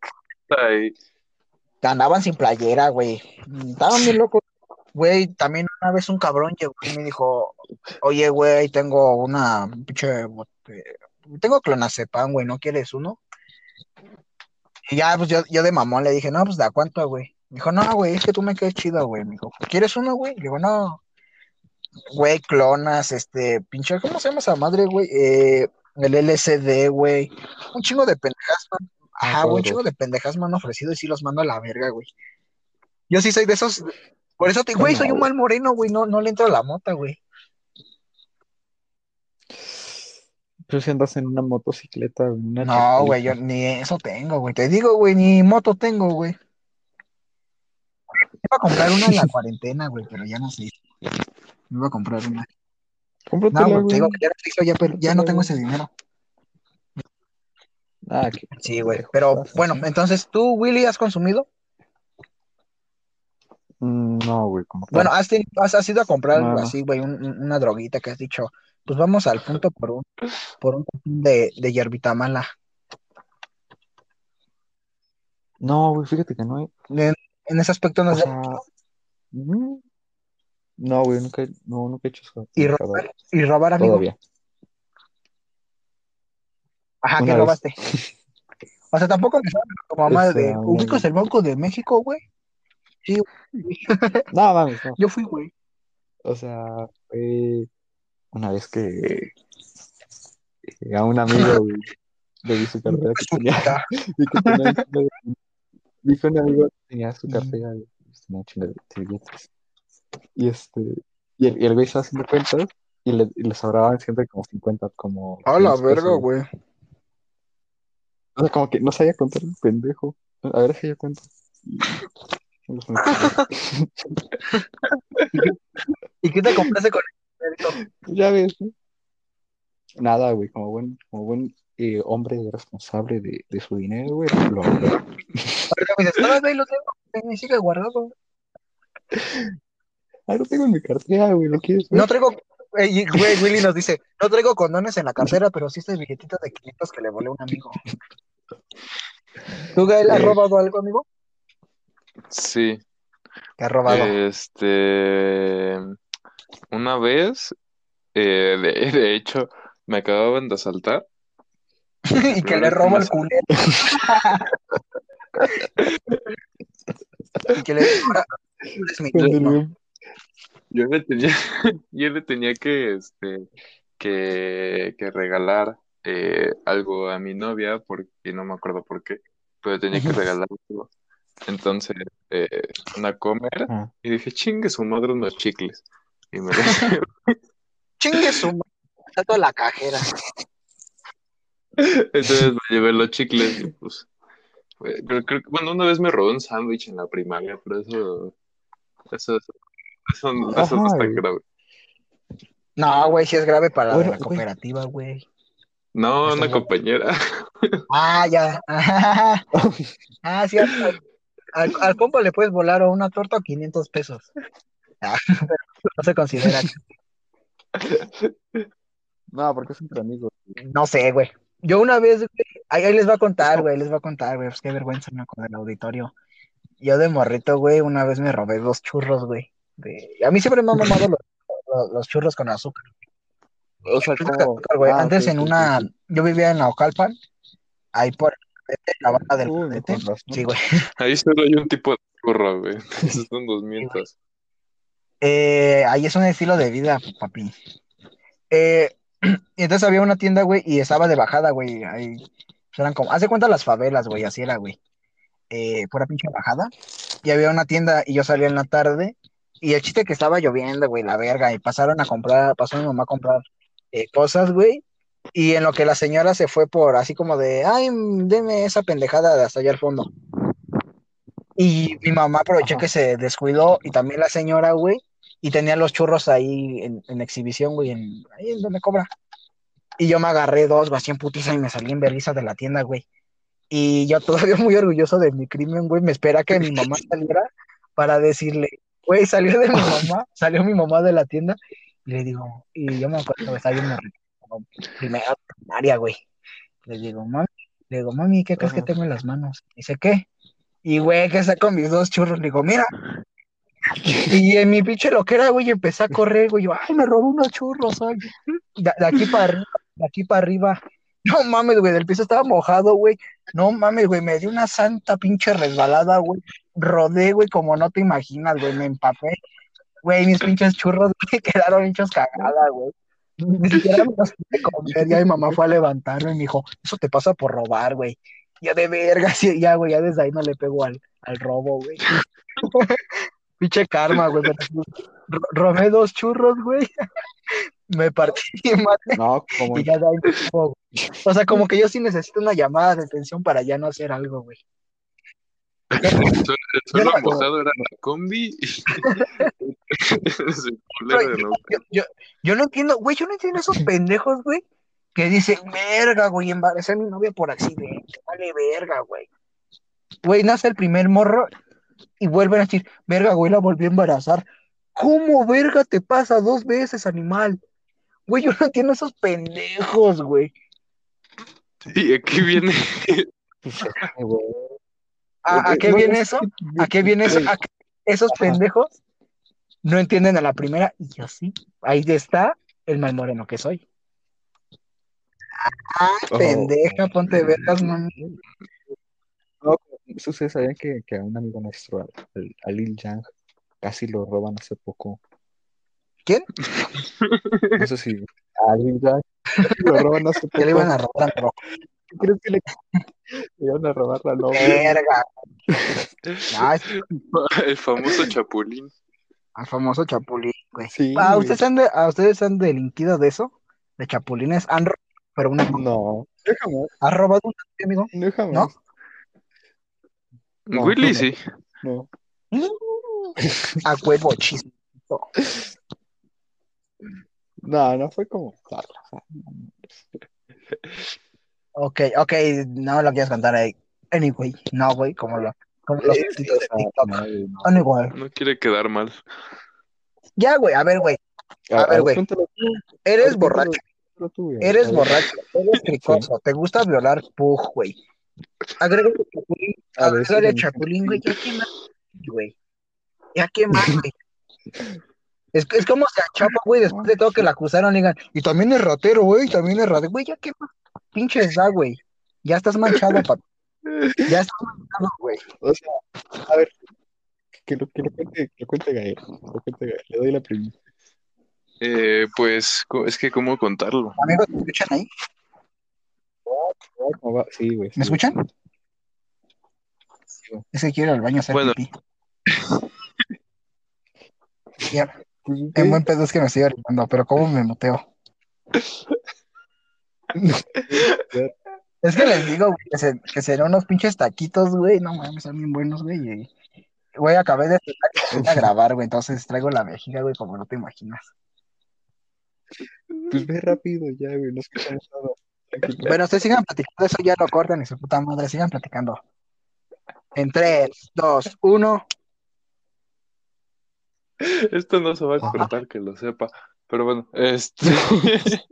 casa y
andaban sin playera, güey. Estaban bien locos. Güey, también una vez un cabrón llegó y me dijo, oye, güey, tengo una pinche, tengo clonazepam, güey, ¿no quieres uno? Y ya, pues yo, yo de mamón le dije, no, pues, ¿de a cuánto, güey? Me dijo, no, güey, es que tú me quedas chido, güey. Me dijo, ¿quieres uno, güey? Le digo, no. Güey, clonas, este, pinche, ¿cómo se llama esa madre, güey? Eh, el LSD, güey. Un chingo de pendejas, man. Ajá, güey, un chingo de pendejas me han ofrecido y sí los mando a la verga, güey. Yo sí soy de esos. Por eso te, güey, soy un mal moreno, güey. No, no le entro a la mota, güey.
Tú si andas en una motocicleta, una
No, güey, yo ni eso tengo, güey. Te digo, güey, ni moto tengo, güey. Iba a comprar una en la cuarentena, güey, pero ya no hizo. Me iba a comprar una. No,
Cómpratela,
güey, te digo que ya no ya, pero ya no tengo ese dinero.
Ah, qué
Sí, güey. Pero bueno, entonces, ¿tú, Willy, has consumido?
Mm, No, güey, como
Bueno, has, ten- has, has ido a comprar
No, no.
así, güey, un- un- una droguita que has dicho, pues vamos al punto por un, por un de, de hierbita mala.
No, güey, fíjate que no hay.
En, en ese aspecto no
O sea, mm, no, güey, nunca, no, nunca he hecho eso.
y robar, y robar, amigo.
Todavía.
Ajá, ¿qué
Una vez.
robaste? O sea, tampoco me sabes como mamá
Este,
de, ¿ubicas el Banco de México, güey? Sí, güey.
No, mames, no.
Yo fui, güey.
O sea, fue una vez que, que a un amigo, güey, le di su cartera que tenía, vi que tenía un que un amigo tenía su cartera, güey, pues, tenía de de billetes. Y este, y el, y el güey estaba haciendo cuentas y le, y le sobraban siempre como 50, como
A la
500
verga,
pesos.
güey.
O sea, como que no sabía contar el pendejo. A ver si yo cuento. Y- y los metí.
¿Y qué te compraste con esto?
Ya ves, ¿no? Nada, güey, como buen, como buen eh, hombre responsable de, de su dinero, güey, lo,
me dices, todavía ahí lo tengo, me sigue guardado.
Ah, lo tengo en mi cartera, güey, ¿lo quieres ver?
No traigo, eh, güey, Willy nos dice, no traigo condones en la cartera, pero sí este billetito de 500 que le volé a un amigo. ¿Tú, Gael, has
Eh.
robado algo, amigo?
Sí,
¿Qué has robado?
este, una vez, eh, de, de hecho, me acababan de asaltar.
y que le robo el culero. y que le es mi
Yo le tenía, yo le tenía que, este, que, que regalar eh, algo a mi novia, porque no me acuerdo por qué, pero tenía que regalar algo. Entonces, eh, una comer,
Ah,
y dije, chingue su madre unos chicles. Y me
Chingue su madre, está toda la cajera.
Entonces me llevé los chicles y pues, creo, creo bueno, una vez me robé un sándwich en la primaria, pero eso, eso, eso, eso, no- eso no grave.
No, güey, sí es grave para
Bueno,
la cooperativa, güey.
No, una
bien.
compañera.
Ah, ya. Ah, sí, al, al, al compa le puedes volar o una torta o 500 pesos. Ah, no se considera.
No, porque es entre amigos.
No sé, güey. Yo una vez, güey, ahí, ahí les va a contar, güey, les va a contar, güey, pues qué vergüenza, ¿no? Con el auditorio. Yo de morrito, güey, una vez me robé dos churros, güey. De... A mí siempre me han mamado los, los, los churros con azúcar.
O sea,
Churros
como.
con azúcar, güey.
Ah,
Antes en una, yo vivía en Naucalpan, ahí por la banda del Cadete. Sí, güey.
Ahí solo hay un tipo de churro, güey. Esos son dos mientas.
Eh, ahí es un estilo de vida, papi. Eh, y entonces había una tienda, güey, y estaba de bajada, güey. Ahí pues eran como, haz de cuenta las favelas, güey, así era, güey. Eh, pura pinche bajada. Y había una tienda y yo salía en la tarde. Y el chiste que estaba lloviendo, güey, la verga. Y pasaron a comprar, pasó mi mamá a comprar eh, cosas, güey. Y en lo que la señora se fue por así como de, ay, mm, deme esa pendejada de hasta allá al fondo. Y mi mamá aprovechó
Ajá.
que se descuidó y también la señora, güey, y tenía los churros ahí en, en exhibición, güey, en, ahí en donde cobra. Y yo me agarré dos, güey, así en putiza y me salí en berriza de la tienda, güey. Y yo todavía muy orgulloso de mi crimen, güey, me espera que mi mamá saliera para decirle, güey, salió de mi mamá, salió mi mamá de la tienda, y le digo, y yo me acuerdo que estaba viendo como primera primaria, güey. Le digo, mami, le digo, mami, ¿qué crees que tengo en las manos? Dice, ¿qué? Y, güey, que saco mis dos churros, le digo, mira. Y en mi pinche loquera, güey, empecé a correr, güey, yo, ay, me robó unos churros, ay. De, de aquí para arriba, de aquí para arriba. No mames, güey, el piso estaba mojado, güey. No mames, güey, me dio una santa pinche resbalada, güey. Rodé, güey, como no te imaginas, güey, me empapé. Güey, mis pinches churros, güey, quedaron hechos cagada, güey. Ni siquiera me los pude comer. Ya mi mamá fue a levantarme y me dijo, eso te pasa por robar, güey. Ya de verga, sí, ya, güey, ya desde ahí no le pego al, al robo, güey. Pinche karma, güey. Robé dos churros, güey. Me partí mi madre
No, como
y ya me robo, güey. O sea, como que yo sí necesito una llamada de atención para ya no hacer algo, güey.
El suelo, el suelo
Yo no-
mojado era la combi. La
Yo, yo, yo no entiendo, güey, yo no entiendo esos pendejos, güey, que dicen, verga, güey, embaracé a mi novia por accidente, vale verga, güey. Güey, nace el primer morro y vuelven a decir, verga, güey, la volví a embarazar. ¿Cómo, verga, te pasa dos veces, animal? Güey, yo no entiendo esos pendejos, güey.
Y aquí viene.
¿A, a qué viene
es
eso? ¿A qué viene eso?
güey,
¿A qué- esos pendejos no entienden a la primera y yo sí. Ahí está el mal moreno que soy. Ah,
Oh.
pendeja, ponte vergas, mami.
No, ustedes sabían que, que a un amigo nuestro, al, al- a Lil Yang, casi lo roban hace poco.
¿Quién?
No sé si a lo roban hace poco.
Que le iban a robar al rojo.
¿Qué crees que le, le iban a robar la novia?
Verga. Ah, es
El famoso Chapulín.
al famoso chapulín, güey.
Sí,
Ah,
güey.
¿ustedes han, de- ¿A ustedes han delinquido de eso? De chapulines. ¿Han robado? Pero una,
No, no jamás,
¿Has robado un amigo?
no jamás.
¿No?
No,
Willy
no.
sí.
No.
A huevo, chisme.
No, no fue como tal.
Ok, ok, no lo quieres contar ahí. Anyway, no, güey, como, lo, como los títulos de TikTok.
no, güey, no.
Anyway.
No quiere quedar mal.
Ya, güey, a ver, güey. A ver, güey. Eres borracho,
tú,
eres borracho, eres cricoso, te gusta violar pug, güey. Agrégale chapulín, agrégale chapulín, güey, ya qué más, güey. Ya qué más, güey. Es, es como si a Chapo, güey, después de todo que la acusaron, digan, y también es ratero, güey, también es ratero, güey, ya qué más, pinches da, güey. Ya estás manchado, papi. Ya estás manchado, güey.
O sea, a ver, que lo, que lo cuente, que lo cuente Gael, que lo cuente Gael, le doy la primera.
Eh, pues es que cómo contarlo.
Amigos, ¿me escuchan ahí?
¿Cómo va? Sí, güey. sí,
¿Me escuchan?
Sí.
Es que quiero ir al baño a hacer
Bueno.
pipí. Ya, en
güey,
buen pedo es que me estoy arreglando, pero ¿cómo me muteo? Es que les digo, güey, que, se, que serán unos pinches taquitos, güey. No mames, son bien buenos, güey. Güey, acabé de a grabar, güey. Entonces traigo la vejiga, güey, como no te imaginas.
pues ve rápido ya, güey, no escuchamos nada.
Bueno, ustedes sigan platicando, eso ya lo cortan y su puta madre, sigan platicando. En 3, 2, 1.
Esto no se va a cortar, que lo sepa. Pero bueno, este.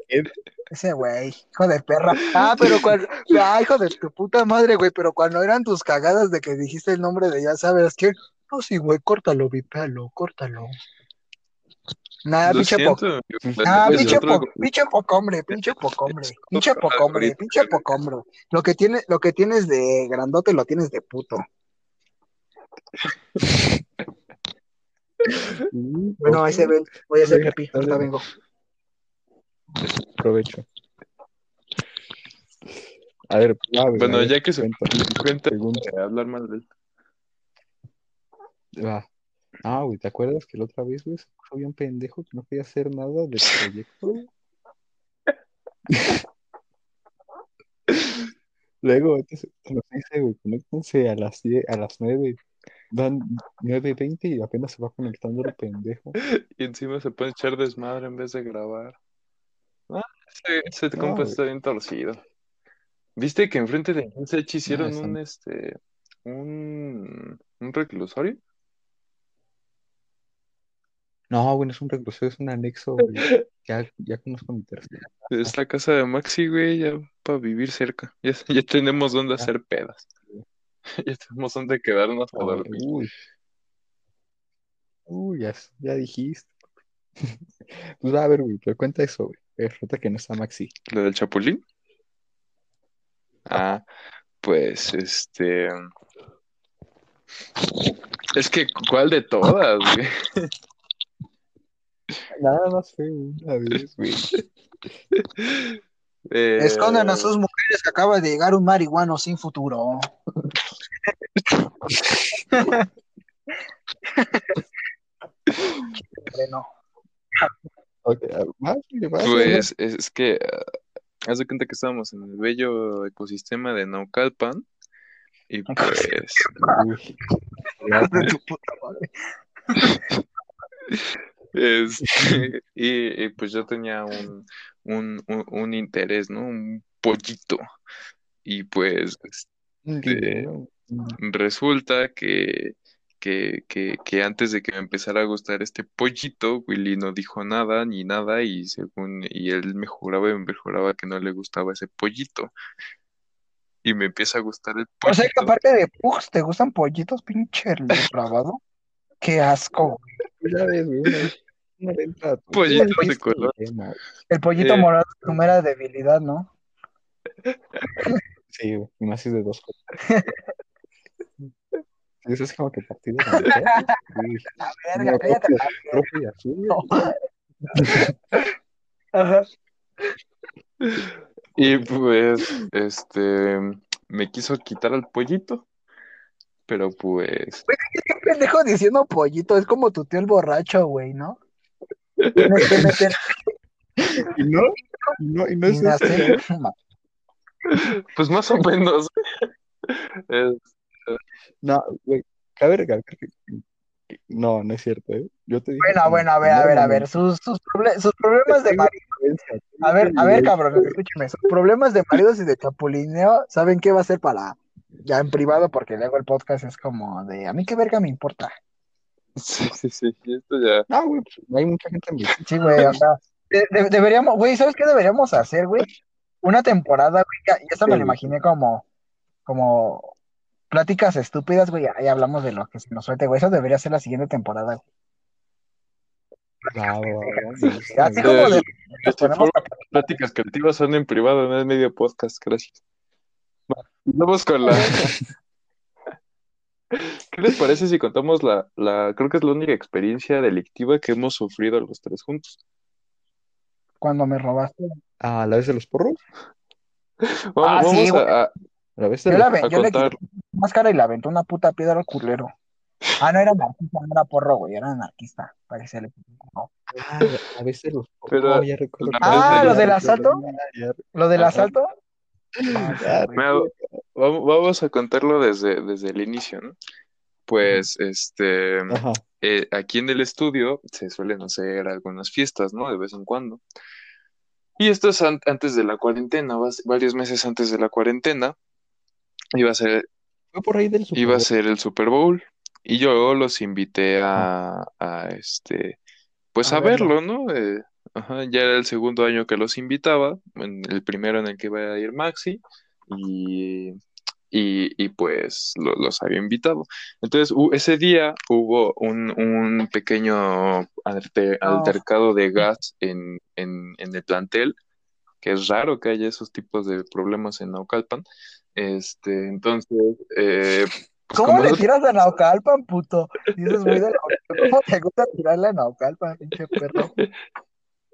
Ese güey, hijo de perra. Ah, pero cuando. Ah, hijo de tu puta madre, güey. Pero cuando eran tus cagadas de que dijiste el nombre de ya sabes quién. No, sí, güey, córtalo, vipéalo, córtalo. Nada, pinche poco.
siento.
Ah,
Pues,
pinche,
otro-
po- pinche pinche pocombre, pinche pocombre,
algoritmo.
pinche pocombre. Lo que tiene, lo que tienes de grandote lo tienes de puto.
Mm,
Bueno, ahí se ven. Voy a hacer
Venga,
pipí, ahorita vengo.
Provecho. A ver, ya, güey,
Bueno,
a ver,
ya que se
cuenta,
cuenta hablar mal de él.
Va. Ah, güey, ¿te acuerdas que la otra vez, güey, se puso bien pendejo que no podía hacer nada del proyecto? Luego, entonces, nos dice, güey, conéctense a las 10, a las 9. Dan 9.20 y apenas se va conectando el pendejo.
Y encima se puede echar desmadre en vez de grabar. Ese, ese
No,
compa está bien torcido. ¿Viste que enfrente de Sech hicieron
está-
un, este, un, un reclusorio?
No, güey, no es un reclusorio, es un anexo, güey. Ya, ya conozco mi tercera.
Es la casa de Maxi, güey, ya para vivir cerca. Ya, ya tenemos dónde
Ya.
hacer pedas. Ya tenemos dónde quedarnos a dormir.
Uy. Uy, ya, ya dijiste. Pues va a ver, güey, pero cuenta eso, güey. Eh, Resulta que no está Maxi.
¿Lo del Chapulín? Ah, pues este. Es que, ¿cuál de todas, güey?
Nada más fue una vez, güey.
Eh,
Escondan a sus mujeres que acaba de llegar un marihuano sin futuro.
Ah,
Pues es, es que, ah, haz de cuenta que estábamos en el bello ecosistema de Naucalpan y pues,
de tu puta madre.
este, y, y, pues yo tenía un, un, un, un interés, ¿no? Un pollito. Y pues Este, resulta que, que, que, que antes de que me empezara a gustar este pollito, Willy no dijo nada ni nada y según, y él me juraba y me juraba que no le gustaba ese pollito. Y me empieza a gustar el
O sea que
pollito.
aparte de pugs, ¿te gustan pollitos, pinche depravado? Qué asco. güey.
pues ves, güey,
de color.
tema.
El pollito
Eh.
morado es tu mera debilidad, ¿no?
Sí, y más es de dos colores. Eso es como que partido de la
verga, cállate.
y azul, güey.
Ajá.
Y pues, este, me quiso quitar al pollito, pero pues,
Qué pendejo diciendo pollito, es como tu tío el borracho, güey, ¿no? Tienes que meter
Y no, y no, y no es
pues más o menos. Es-
No, güey, cabe recalcar que, no, no es cierto, ¿eh? Yo te dije
Bueno,
que
bueno, a ver, a ver, a ver, sus, sus, proble- sus problemas de marido. A ver, a ver, cabrón, escúchame, sus problemas de maridos y de chapulineo, ¿saben qué va a ser para ya en privado? Porque luego el podcast es como de, a mí qué verga me importa.
Sí, sí, sí, esto ya.
No, güey, pues, hay mucha gente en mi
Sí, güey, o sea, de- de- deberíamos, güey, ¿sabes qué deberíamos hacer, güey? Una temporada, güey, ya, ya eso me lo imaginé como, como pláticas estúpidas, güey, ahí hablamos de lo que se nos suelte, güey, eso debería ser la siguiente temporada, güey. Así como de,
pláticas creativas son en privado, no es medio podcast, gracias. Va, Vamos con la. ¿Qué les parece si contamos la, la, creo que es la única experiencia delictiva que hemos sufrido los tres juntos?
cuando me robaste.
Ah, ¿la vez de los porros?
Vamos,
Ah, sí,
vamos
güey.
a, a-
¿La
Yo, la, ve-
a
yo le
contar.
quité la máscara y le aventó una puta piedra al culero. Ah, no era anarquista, no era porro, güey, era anarquista. Se le... no.
Ah, la vez de los.
Pero-
ya recuerdo.
la
Ah, ¿lo del asalto? ¿Lo del asalto?
hago- Vamos, vamos a contarlo desde, desde el inicio, ¿no? Pues, este, eh, aquí en el estudio se suelen hacer algunas fiestas, ¿no? De vez en cuando. Y esto es an- antes de la cuarentena, varios meses antes de la cuarentena. Iba a ser,
Fue por ahí del Super
iba a
Bowl.
ser el Super Bowl. Y yo los invité a, a este, pues
A
a
verlo.
verlo, ¿no? Eh, ajá, ya era el segundo año que los invitaba, en el primero en el que iba a ir Maxi. Y, y, y pues lo- los había invitado. Entonces, hu- ese día hubo un, un pequeño
No.
altercado de gas en, en, en el plantel, que es raro que haya esos tipos de problemas en Naucalpan. Este, entonces, eh, pues
¿Cómo le tiras a Naucalpan, puto? Dices muy de ¿Cómo te gusta tirarle a Naucalpan, pinche perro?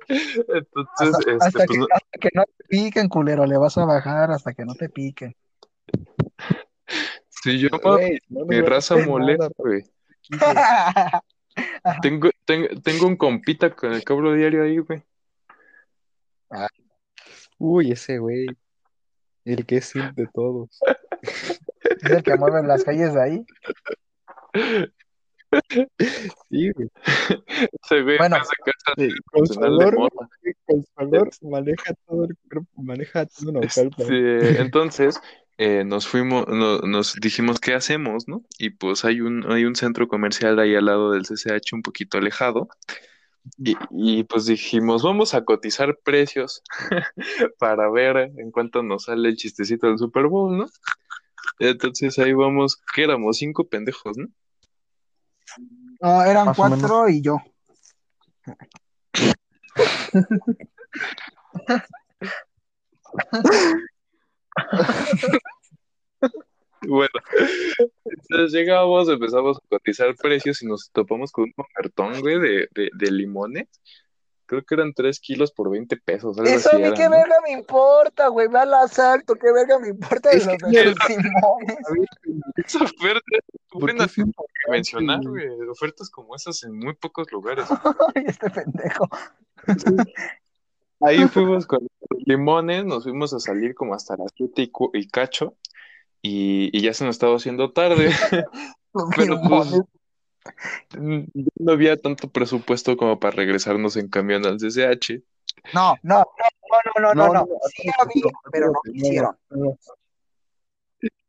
entonces,
Hasta,
este,
hasta
pues
que,
no-
hasta que no te piquen, culero, le vas a bajar hasta que no te piquen.
si yo
no
mi raza molesta, güey. Tengo, tengo, tengo un compita con el cabro diario ahí, güey.
Uy, ese güey. El que es simp de todos.
Es el que mueve las calles de ahí.
Sí, güey.
Se ve
Bueno.
en
El valor maneja todo el cuerpo, maneja todo una oferta.
Este, entonces, eh, nos fuimos, no- nos dijimos, ¿qué hacemos, no? Y pues hay un, hay un centro comercial ahí al lado del CCH, un poquito alejado. Y, y, pues dijimos, vamos a cotizar precios para ver en cuánto nos sale el chistecito del Super Bowl, ¿no? Entonces ahí vamos, que éramos cinco pendejos, ¿no?
No, eran
Más
cuatro y yo.
Bueno, entonces llegamos, empezamos a cotizar precios y nos topamos con un ofertón, güey, de, de, de limones. Creo que eran 3 kilos por 20 pesos, algo
Eso a mí qué
¿no?
verga me importa, güey. Ve al asalto, qué verga me importa de
Es
los
que-
los
ver,
Esa oferta es
¿por
buena
qué siempre
que mencionar,
güey?
Ofertas como esas en muy pocos lugares.
Ay, este pendejo.
Ahí fuimos con los limones, nos fuimos a salir como hasta las 7 y, cu- y cacho. Y, y ya se nos estaba haciendo tarde. Pero pues, no había tanto presupuesto como para regresarnos en camión al CCH.
No, no, no, no, no, no, no. Sí había,
no,
pero no quisieron.
No,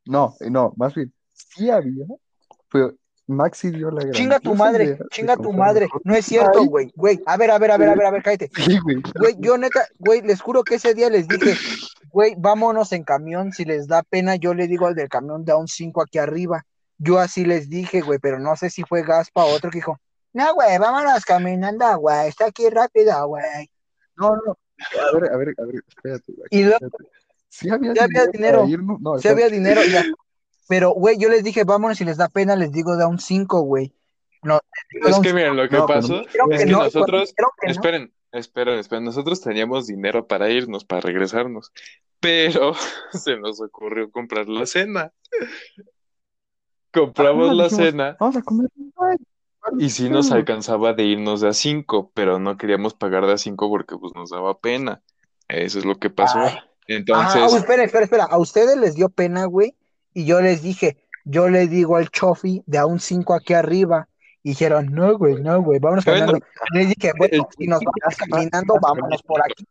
no, no, no, más bien, sí había, pero Maxi dio la
Chinga tu madre,
de
chinga tu madre. No es cierto, güey. Güey, a ver, a ver, a ver, a ver, a ver, cállate.
Sí, güey.
Güey, yo neta, güey, les juro que ese día les dije, güey, vámonos en camión. Si les da pena, yo le digo al del camión de a un 5 aquí arriba. Yo así les dije, güey, pero no sé si fue Gaspa o otro que dijo, no, güey, vámonos caminando, güey, está aquí rápido, güey.
No, no, a ver, a ver, a ver, espérate, güey.
Y luego
espérate. Sí había
Sí había
dinero no,
había dinero, ya. Pero, güey, yo les dije, vámonos, si les da pena, les digo de a un 5, güey. No,
Es que miren, lo que
No, pero
pasó
Dijeron
es
que
que
no, y cuando
nosotros,
que
esperen, esperen, esperen, nosotros teníamos dinero para irnos, para regresarnos, pero se nos ocurrió comprar la cena. Compramos
Ah,
la
dijimos,
cena
Vamos a comer.
Y sí nos alcanzaba de irnos de a cinco, pero no queríamos pagar de a cinco porque pues nos daba pena. Eso es lo que pasó.
Ay. Ah,
Entonces,
espera, espera, espera. A ustedes les dio pena, güey. Y yo les dije, yo le digo al chofi de a un 5 aquí arriba. Y dijeron, no, güey, no, güey, vámonos caminando. Les dije, bueno,
el-
si nos vamos caminando, vámonos por aquí.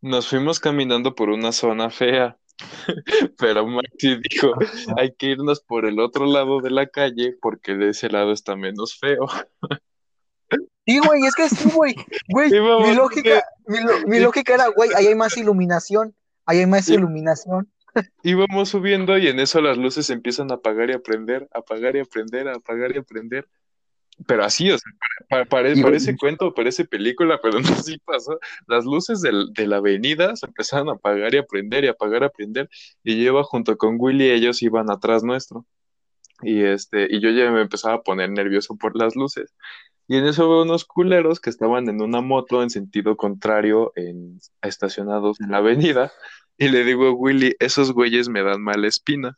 nos fuimos caminando por una zona fea, pero Maxi dijo, hay que irnos por el otro lado de la calle porque de ese lado está menos feo.
Sí, güey, es que sí, güey. Güey,
Sí,
mi lógica, mi, mi lógica era, güey, ahí hay más iluminación. Ahí hay más
Sí.
iluminación.
Íbamos subiendo y en eso las luces empiezan a apagar y a prender, a apagar y a prender, a apagar y a prender. Pero así, o sea, pa- pare-
Y-
parece cuento, parece película, pero no así pasó. Las luces del- de la avenida se empezaron a apagar y a prender y a apagar y a prender. Y yo iba junto con Willy, ellos iban atrás nuestro. Y este, y yo ya me empezaba a poner nervioso por las luces. Y en eso veo unos culeros que estaban en una moto en sentido contrario, en, estacionados en la avenida. Y le digo a Willy, esos güeyes me dan mala espina.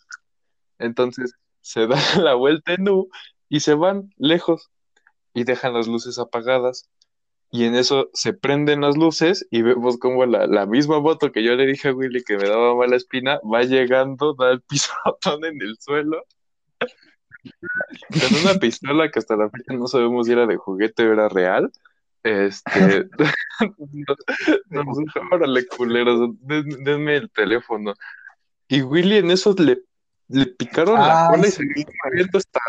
Entonces se da la vuelta en U y se van lejos y dejan las luces apagadas. Y en eso se prenden las luces y vemos como la, la misma moto que yo le dije a Willy que me daba mala espina va llegando, da el pisotón en el suelo. Con una pistola que hasta la fecha no sabemos si era de juguete o era real. Este, órale, culeros, den- denme el teléfono. Y Willy en eso le, le picaron la
Ay,
cola y se corriendo hasta,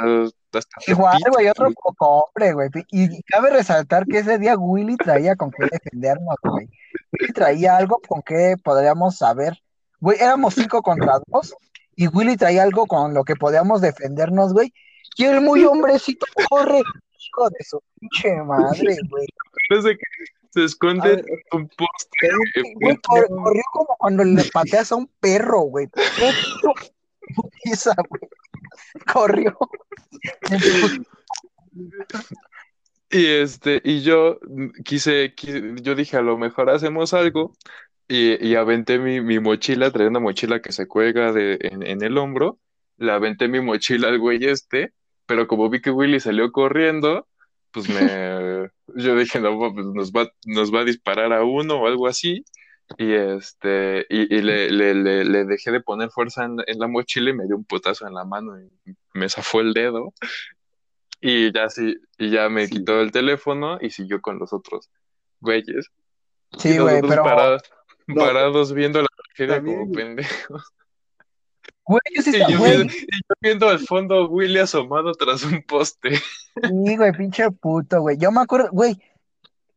hasta
Igual, güey, otro poco hombre, güey. Y cabe resaltar que ese día Willy traía con qué defendernos, güey. Willy traía algo con que podríamos saber. Güey, éramos cinco contra dos y Willy traía algo con lo que podíamos defendernos, güey. Y el muy hombrecito corre, hijo de su pinche madre, güey.
Parece que se
A
esconde
ver,
en un poste.
Güey, cor- corrió como cuando le pateas a un perro, güey. Putiza, güey. Corrió.
Y este, y yo quise, quise- yo dije, a lo mejor hacemos algo, y, y aventé mi, mi mochila, traía una mochila que se cuelga de, en, en el hombro, le aventé mi mochila al güey este, pero como vi que Willy salió corriendo, pues me, yo dije, no, pues nos va, nos va a disparar a uno o algo así, y este, y, y le, le, le, le dejé de poner fuerza en, en la mochila y me dio un putazo en la mano y me zafó el dedo. Y ya sí, y ya me
Sí.
quitó el teléfono y siguió con los otros güeyes.
Sí, güey, pero,
parados,
No.
parados viendo la tragedia
También,
como
güey.
pendejos.
güey, yo sí
Y
estaba,
yo,
güey,
viendo, y yo viendo al fondo a Willy asomado tras un poste.
sí, güey, pinche puto, güey. Yo me acuerdo, güey,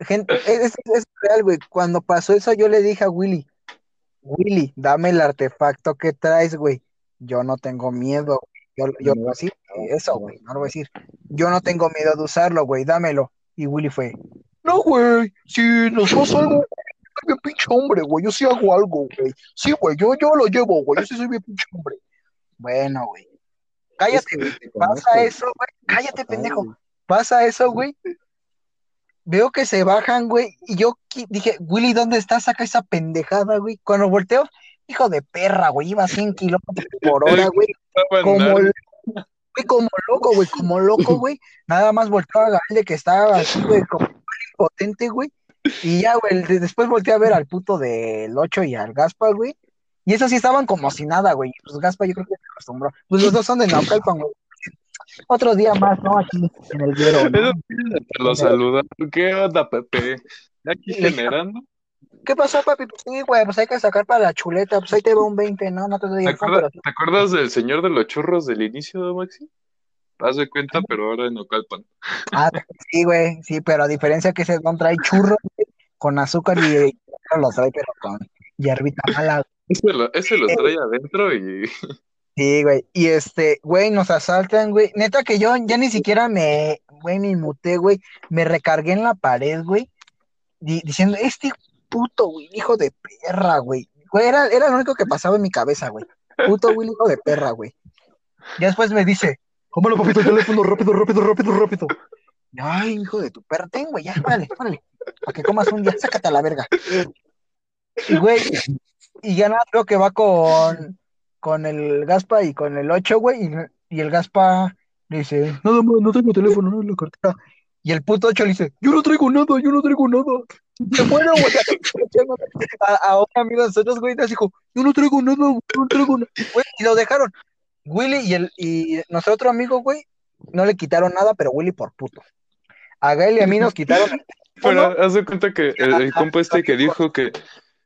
gente, es, es, real, güey. Cuando pasó eso, yo le dije a Willy, Willy, dame el artefacto que traes, güey. Yo no tengo miedo. Yo, yo
No,
sí,
no,
eso,
no.
güey, no lo voy a decir. Yo no tengo miedo de usarlo, güey, dámelo. Y Willy fue, no, güey, si nos pasa algo, soy bien pinche hombre, güey, yo sí hago algo, güey. Sí, güey, yo, yo lo llevo, güey, yo sí soy bien pinche hombre. Bueno, güey. Cállate,
Es que
güey. Pasa eso, güey. Cállate, pendejo.
güey.
Pasa eso, güey. Veo que se bajan, güey. Y yo dije, Willy, ¿dónde estás? Saca esa pendejada, güey. Cuando volteo, hijo de perra, güey. Iba a 100 kilómetros por hora, güey. Como, güey, como loco, güey. Como loco, güey. Nada más volteó a Galde que estaba así, güey, como impotente, güey. Y ya, güey. de- Después volteé a ver al puto del 8 y al Gaspa, güey. Y esos sí estaban como si nada, güey. Pues Gaspa yo creo que se acostumbró. Pues los dos son de Naucalpan, güey. Otro día más, ¿no? Aquí en el Guero, ¿no?
Te lo saludan. ¿Qué onda, Pepe? Aquí generando.
¿Qué pasó, papi? Pues sí, güey, pues hay que sacar para la chuleta, pues ahí te veo un 20, ¿no? No te doy
¿Te acuerdas,
pero
te acuerdas del señor de los churros del inicio, Maxi? Haz de cuenta, pero ahora en Ocalpan.
Ah, sí, güey, sí, pero a diferencia que ese don trae churros con azúcar y, y los trae, pero con hierbita mala.
Ese lo, ese lo trae adentro y
Sí, güey, y este, güey, nos asaltan, güey. Neta que yo ya ni siquiera me, güey, me inmuté, güey. Me recargué en la pared, güey, di- diciendo, este puto, güey, hijo de perra, güey. Güey, era, era lo único que pasaba en mi cabeza, güey. Puto, güey, hijo de perra, güey. Ya después me dice, Cómalo, papito, el teléfono, rápido, rápido, rápido, rápido. Ay, hijo de tu perra, ten, güey, ya, órale, órale. Para que comas un día, sácate a la verga. Y, güey, y ya nada, creo que va con, con el Gaspa y con el 8, güey, y, el Gaspa le dice, nada más, no tengo teléfono, no la cartera. Y el puto 8 le dice, yo no traigo nada, yo no traigo nada. Se fueron, güey, a, a un amigo de nosotros, güey, nos dijo, yo no traigo nada, güey, no traigo nada. Güey, y lo dejaron. Willy y, el, y nuestro otro amigo, güey, no le quitaron nada, pero Willy por puto. A Gael y a mí nos quitaron
Pero
teléfono.
haz de cuenta que el, el compa este que dijo que,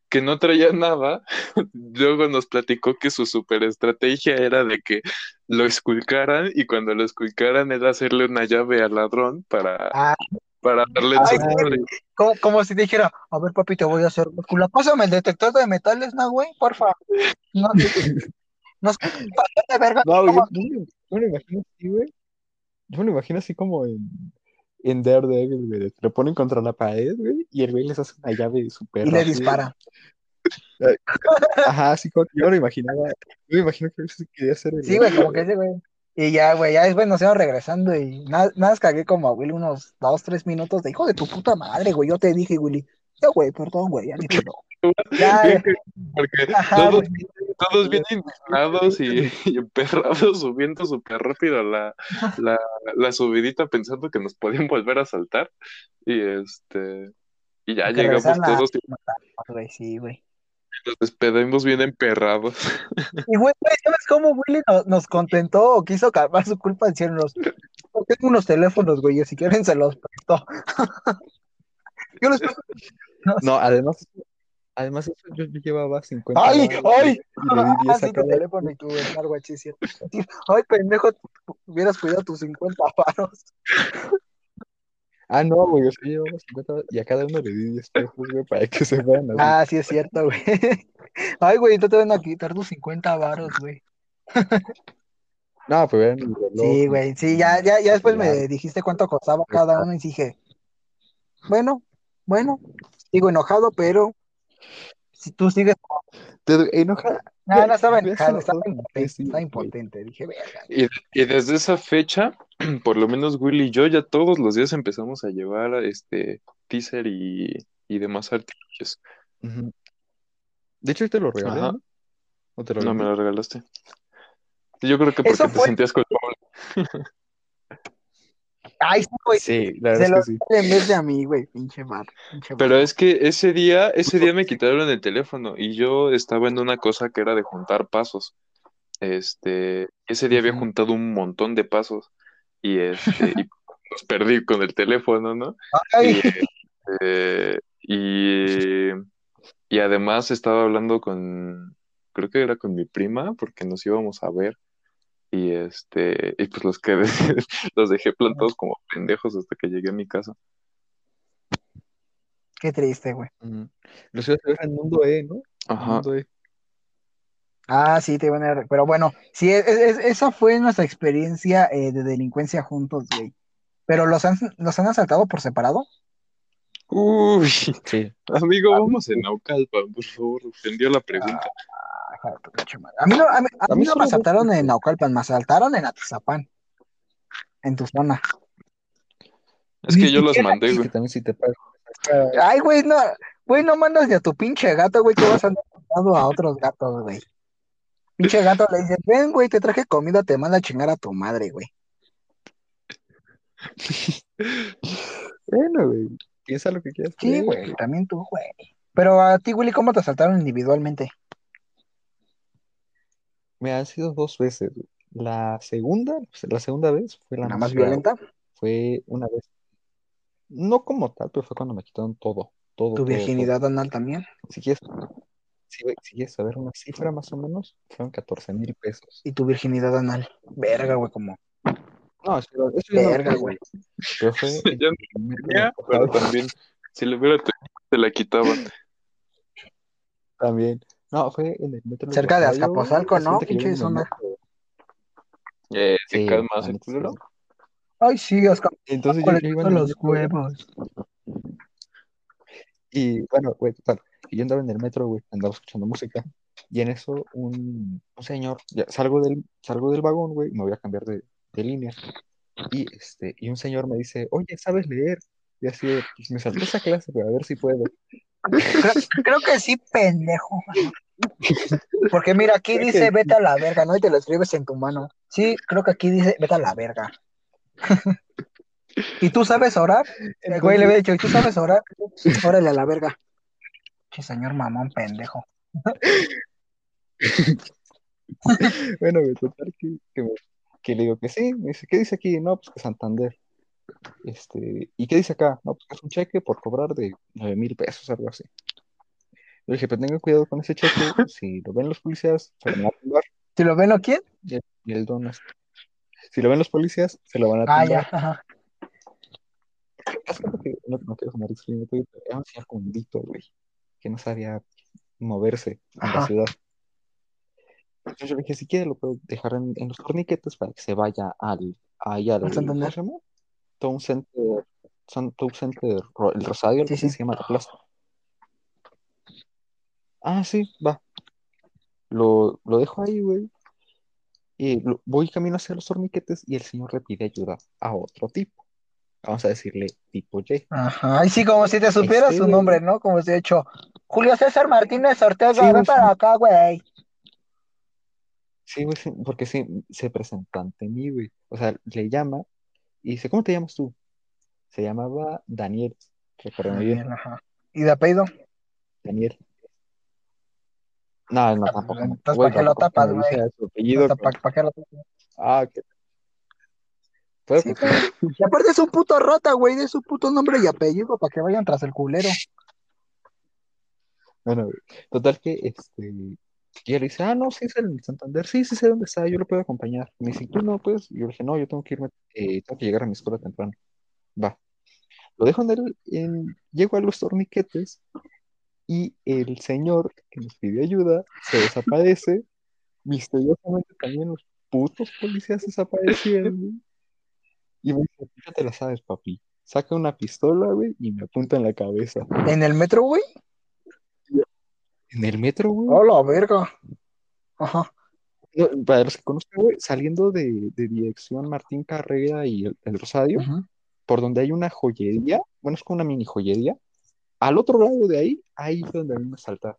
que no traía nada, luego nos platicó que su super estrategia era de que lo esculcaran y cuando lo esculcaran era hacerle una llave al ladrón para,
Ah.
para darle
Ay,
su.
Como, como si dijera, a ver, papi, te voy a hacer. Pásame el detector de metales, ¿no, güey? Porfa. No, no, de verga.
No, yo, yo me- yo me lo imagino así, güey. Yo me lo imagino así como en, en Daredevil, güey. Lo ponen contra la pared, güey, y el güey les hace una llave súper
Y le dispara.
Ajá, como que yo me lo imaginaba. Yo me imagino que eso quería hacer el
Sí, güey, como que ese, güey. Y ya, güey, ya después nos íbamos regresando y nada, nada más cagué como a Willy unos dos, tres minutos de hijo de tu puta madre, güey. Yo te dije, Willy. Ya, güey, perdón, güey, ya ni pedo. Ya,
que- Porque
Ajá,
todos, todos bien indignados y, y emperrados subiendo súper rápido la, la, la subidita pensando que nos podían volver a saltar. Y este y ya llegamos todos y
sí, güey.
nos despedimos bien emperrados.
Y, güey, güey, ¿sabes cómo Willy nos, nos contentó o quiso calmar su culpa diciéndonos, "Yo tengo unos teléfonos, güey, y si quieren se los presto. Yo presto.
No, además, además eso yo, yo llevaba 50
¡Ay,
varos,
ay!
Y le di
Ah,
10
sí,
a cada
teléfono y. Ay, pendejo, hubieras cuidado tus 50 paros.
Ah, no, güey, yo sí llevaba 50 varos, y a cada uno le di 10 pesos, güey, para que se fueran así.
Ah, sí, es cierto, güey. Ay, güey, entonces te van a quitar tus 50 varos, güey.
No, mi reloj.
Sí, güey, sí, ya, ya, ya después me dijiste cuánto costaba cada uno y dije, bueno, bueno, sigo enojado, pero si tú sigues
Te enoja.
No, no estaba enojado, estaba impotente,
sí,
estaba
güey.
impotente. Dije, verga.
Y, y desde esa fecha, por lo menos Willy y yo ya todos los días empezamos a llevar este teaser y, y demás artículos.
De hecho, te lo regalé,
Ajá.
¿no? ¿O te lo
No me lo regalaste. Yo creo que porque te sentías culpable.
Ay, sí, güey.
Sí, la
Se
verdad es que sí.
en vez de a mí, güey. Pinche. Pinche
Pero es que ese día, ese día me quitaron el teléfono y yo estaba en una cosa que era de juntar pasos. Este, ese día había juntado un montón de pasos y este, y los perdí con el teléfono, ¿no? Y, este, Y, y además estaba hablando con, creo que era con mi prima, porque nos íbamos a ver. Y este, y pues los que los dejé plantados como pendejos hasta que llegué a mi casa.
Qué triste, güey.
Los ibas a en Mundo E, ¿no?
Ajá.
Mundo E.
Ah, sí, te iban a... Pero bueno, sí, es- es- esa fue nuestra experiencia eh, de delincuencia juntos, güey. Pero los han, los han asaltado por separado.
Uy,
Sí.
amigo, vamos en Naucalpan, por favor, entendió la pregunta.
Madre. A mí no, a mí, a
A
mí no me asaltaron en. Naucalpan, me asaltaron en Atizapán, en tu zona.
Es
Ni
que yo los mandé,
que
güey.
también si te pagas.
Ay, güey, no, güey, no mandas ni a tu pinche gato, güey, que vas a andar a otros gatos, güey. Pinche gato le dices, ven, güey, te traje comida, te manda a chingar a tu madre, güey.
Bueno, güey. Piensa lo que quieras.
Sí, güey, también tú, güey. Pero a ti, Willy, ¿cómo te asaltaron individualmente?
Me han sido dos veces. La segunda, la segunda vez fue la
¿La
más
violenta?
Fue una vez, no como tal, pero fue cuando me quitaron todo, todo,
¿Tu
todo,
virginidad anal también?
Si quieres, si, quieres saber una cifra más o menos, fueron 14 mil pesos.
¿Y tu virginidad anal? Verga, güey, como.
No, eso, eso
Verga, güey.
Pero fue el
Ya no
primer
tenía, pero también, si le hubiera tenido, se la quitaban.
También. No, fue en el metro
Cerca de
güey.
Azcapotzalco, ¿no? Pinche zona.
Eh, ¿te
Sí,
calmas
la
el culero?
Ay, sí, Oscar.
Entonces yo,
¿Cuáles
yo iba en
los
metro, güey,
huevos?
Y bueno, güey, total, yo andaba en el metro, güey, andaba escuchando música. Y en eso un, un señor, ya, salgo del, salgo del vagón, güey, y me voy a cambiar de, de línea. Y este, y un señor me dice, oye, ¿sabes leer? Y así, pues me salté esa clase, pero a ver si puedo.
Creo, creo que sí, pendejo. Porque mira, aquí dice vete a la verga, ¿no? Y te lo escribes en tu mano. Sí, creo que aquí dice vete a la verga. ¿Y tú sabes orar? El güey le había dicho, ¿y tú sabes orar? Órale a la verga. Che, señor mamón, pendejo.
Bueno, total, que, que, le digo que sí. Me dice, ¿qué dice aquí? No, pues que Santander. Este, ¿y qué dice acá? No, pues que es un cheque por cobrar de 9 mil pesos, algo así. Le dije, pero tengan cuidado con ese cheque. Si lo ven los policías, se lo van a tumbar.
¿Si lo ven o quién?
Y el, y el don es- Si lo ven los policías, se lo van a
Ah,
tumbar.
ya, ajá.
Que no, no quiero sonar pero era un señor condito, güey, que no sabía moverse en la ciudad. Entonces yo le dije, si quiere lo puedo dejar en, en los torniquetes para que se vaya al, ahí al,
¿Al
¿cómo
Santander?
Town Center, Town Center, el Rosario,
Sí, sí.
se llama la plaza. Ah, sí, va. Lo, lo dejo ahí, güey. Y lo- voy camino hacia los torniquetes y el señor le pide ayuda a otro tipo. Vamos a decirle tipo Y.
Ajá. Y sí, como si te supiera
Este,
su
güey.
nombre, ¿no? Como si de hecho, Julio César Martínez Ortega,
Sí,
ven
güey,
para
sí.
acá, güey.
Sí, güey, sí, porque sí, se presentó ante mí, güey. O sea, le llama y dice, ¿cómo te llamas tú? Se llamaba Daniel, recuérdame bien,
Daniel, ajá. ¿Y de apellido?
Daniel. No, no, tampoco.
pues, entonces, ¿para qué lo tapas, güey? ¿Para, qué lo
Ah, ok. Pues,
Sí,
pues.
Y aparte es un puto rata, güey, de su puto nombre y apellido para que vayan tras el culero.
bueno. Total que, este, y él dice, ah, no, sí es el Santander, sí, sí sé dónde está, yo lo puedo acompañar. Me dice, ¿tú no puedes? Y yo le dije, no, yo tengo que irme, eh, tengo que llegar a mi escuela temprano. Va. Lo dejo en el, en- llego a los torniquetes y el señor que nos pidió ayuda se desaparece. Misteriosamente también los putos policías desaparecieron. Y me dice, "Tú ya te la sabes, papi. Saca una pistola, güey, y me apunta en la cabeza.
¿En el metro, güey?
En el metro, güey.
Oh, la verga. Ajá.
No, Para los que conozcan, güey, saliendo de, de dirección Martín Carrera y el, el Rosario, por donde hay una joyería, bueno, es como una mini joyería, al otro lado de ahí, ahí fue donde a mí me saltaron.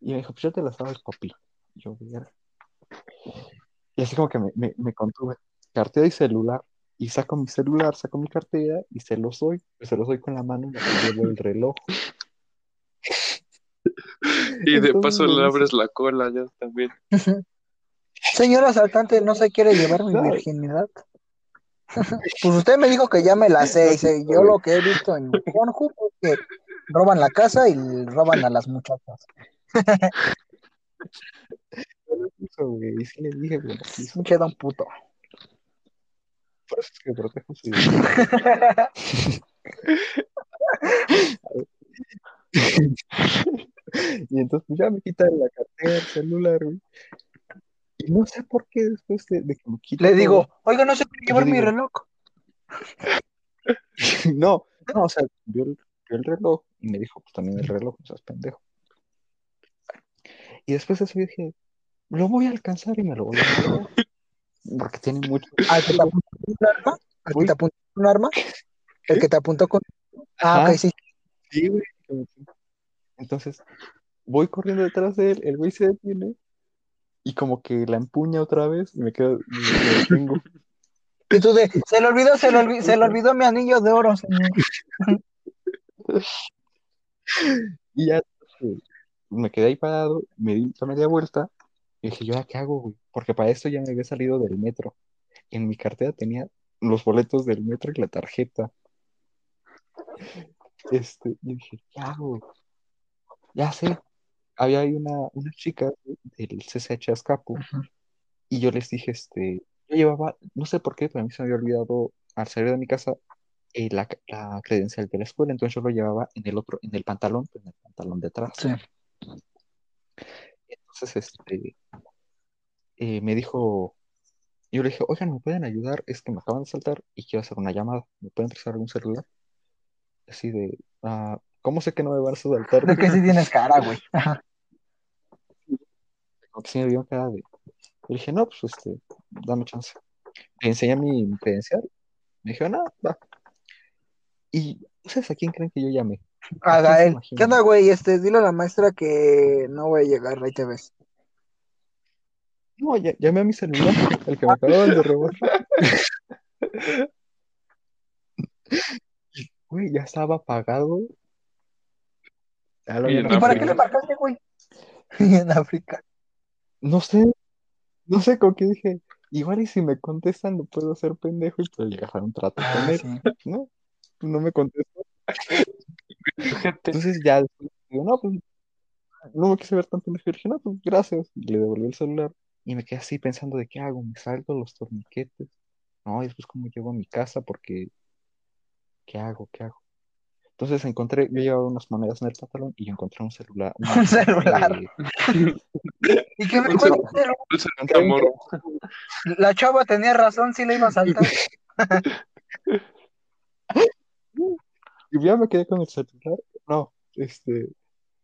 Y me dijo, pues ya te la sabes, papi. Y yo, "Verga". Y así como que me, me, me contuve, cartera y celular. Y saco mi celular, saco mi cartera y se los doy. Se los doy con la mano y me llevo el reloj.
Y de
Entonces
paso le abres la cola ya también.
Señor asaltante, ¿no se quiere llevar mi
No.
virginidad? Pues usted me dijo que ya me la sé. Dice, yo lo que he visto en Pornhub es que roban la casa y roban a las muchachas.
Güey. Y sí le dije, güey, quiso.
Pinche don puto.
Por eso es que protejo su. Y entonces pues, ya me quita la cartera, el celular, güey. No sé por qué después de, de que me quita
Le
todo,
digo, oiga, no sé por qué llevar mi
digo-
reloj.
No, no, o sea, vio el, vio el reloj y me dijo, pues también el reloj, no seas pendejo. Y después de eso yo dije, lo voy a alcanzar y me lo voy a guardar. Porque tiene mucho.
¿Al que te apuntó con un arma? ¿Al que
Uy.
te apuntó con un arma? ¿El que te apuntó con... Ah,
Ajá.
ok, sí.
Sí, güey. Entonces, voy corriendo detrás de él, el güey se detiene y como que la empuña otra vez y me quedo, me.
Y tú de, se le olvidó, se le olvidó, se le olvidó mi anillo de oro, señor.
Y ya eh, me quedé ahí parado, me di la media vuelta y dije, ¿yo ahora qué hago, güey? Porque para esto ya me había salido del metro. En mi cartera tenía los boletos del metro y la tarjeta. Este, y dije, ¿qué hago? Ya sé, había ahí una, una chica del CCH Azcapu y yo les dije, este, yo llevaba, no sé por qué, pero a mí se me había olvidado al salir de mi casa eh, la, la credencial de la escuela, entonces yo lo llevaba en el otro, en el pantalón, en el pantalón de atrás.
Sí.
Entonces, este, eh, me dijo, yo le dije, oigan, ¿me pueden ayudar? Es que me acaban de saltar y quiero hacer una llamada. ¿Me pueden prestar algún celular? Así de, ah, ¿cómo sé que no me van a saltar?
De que sí tienes cara, güey. Ajá.
Como que sí me vio cara de... Le dije, no, pues, este, dame chance. Le enseñé mi, mi credencial. Me dijo, no, va. Y, ¿ustedes a quién creen que yo llamé?
A
¿A quién se
Gael. ¿Qué onda, güey? Este, dile a la maestra que no voy a llegar, ahí te ves.
No, ya- llamé a mi celular, el que me acababan de robar. Güey, ya estaba apagado.
Y
¿Y para qué le marcaste, güey? en África.
No sé, no sé con qué dije. Igual y si me contestan, lo puedo hacer pendejo y puedo llegar a un trato con
Ah,
él.
sí.
No, no me contestó. Entonces ya después digo, no, pues no me quise ver tan pendejo. Y dije, no, pues gracias. Y le devolví el celular. Y me quedé así pensando de qué hago, me salgo los torniquetes. No, y después cómo llego a mi casa porque ¿qué hago? ¿Qué hago? Entonces encontré, yo llevaba unas monedas en el pantalón y yo encontré un celular.
Un celular.
eh,
¿Y qué me
amor.
La chava tenía razón, sí le iba a saltar.
Y ya me quedé con el celular. No, este,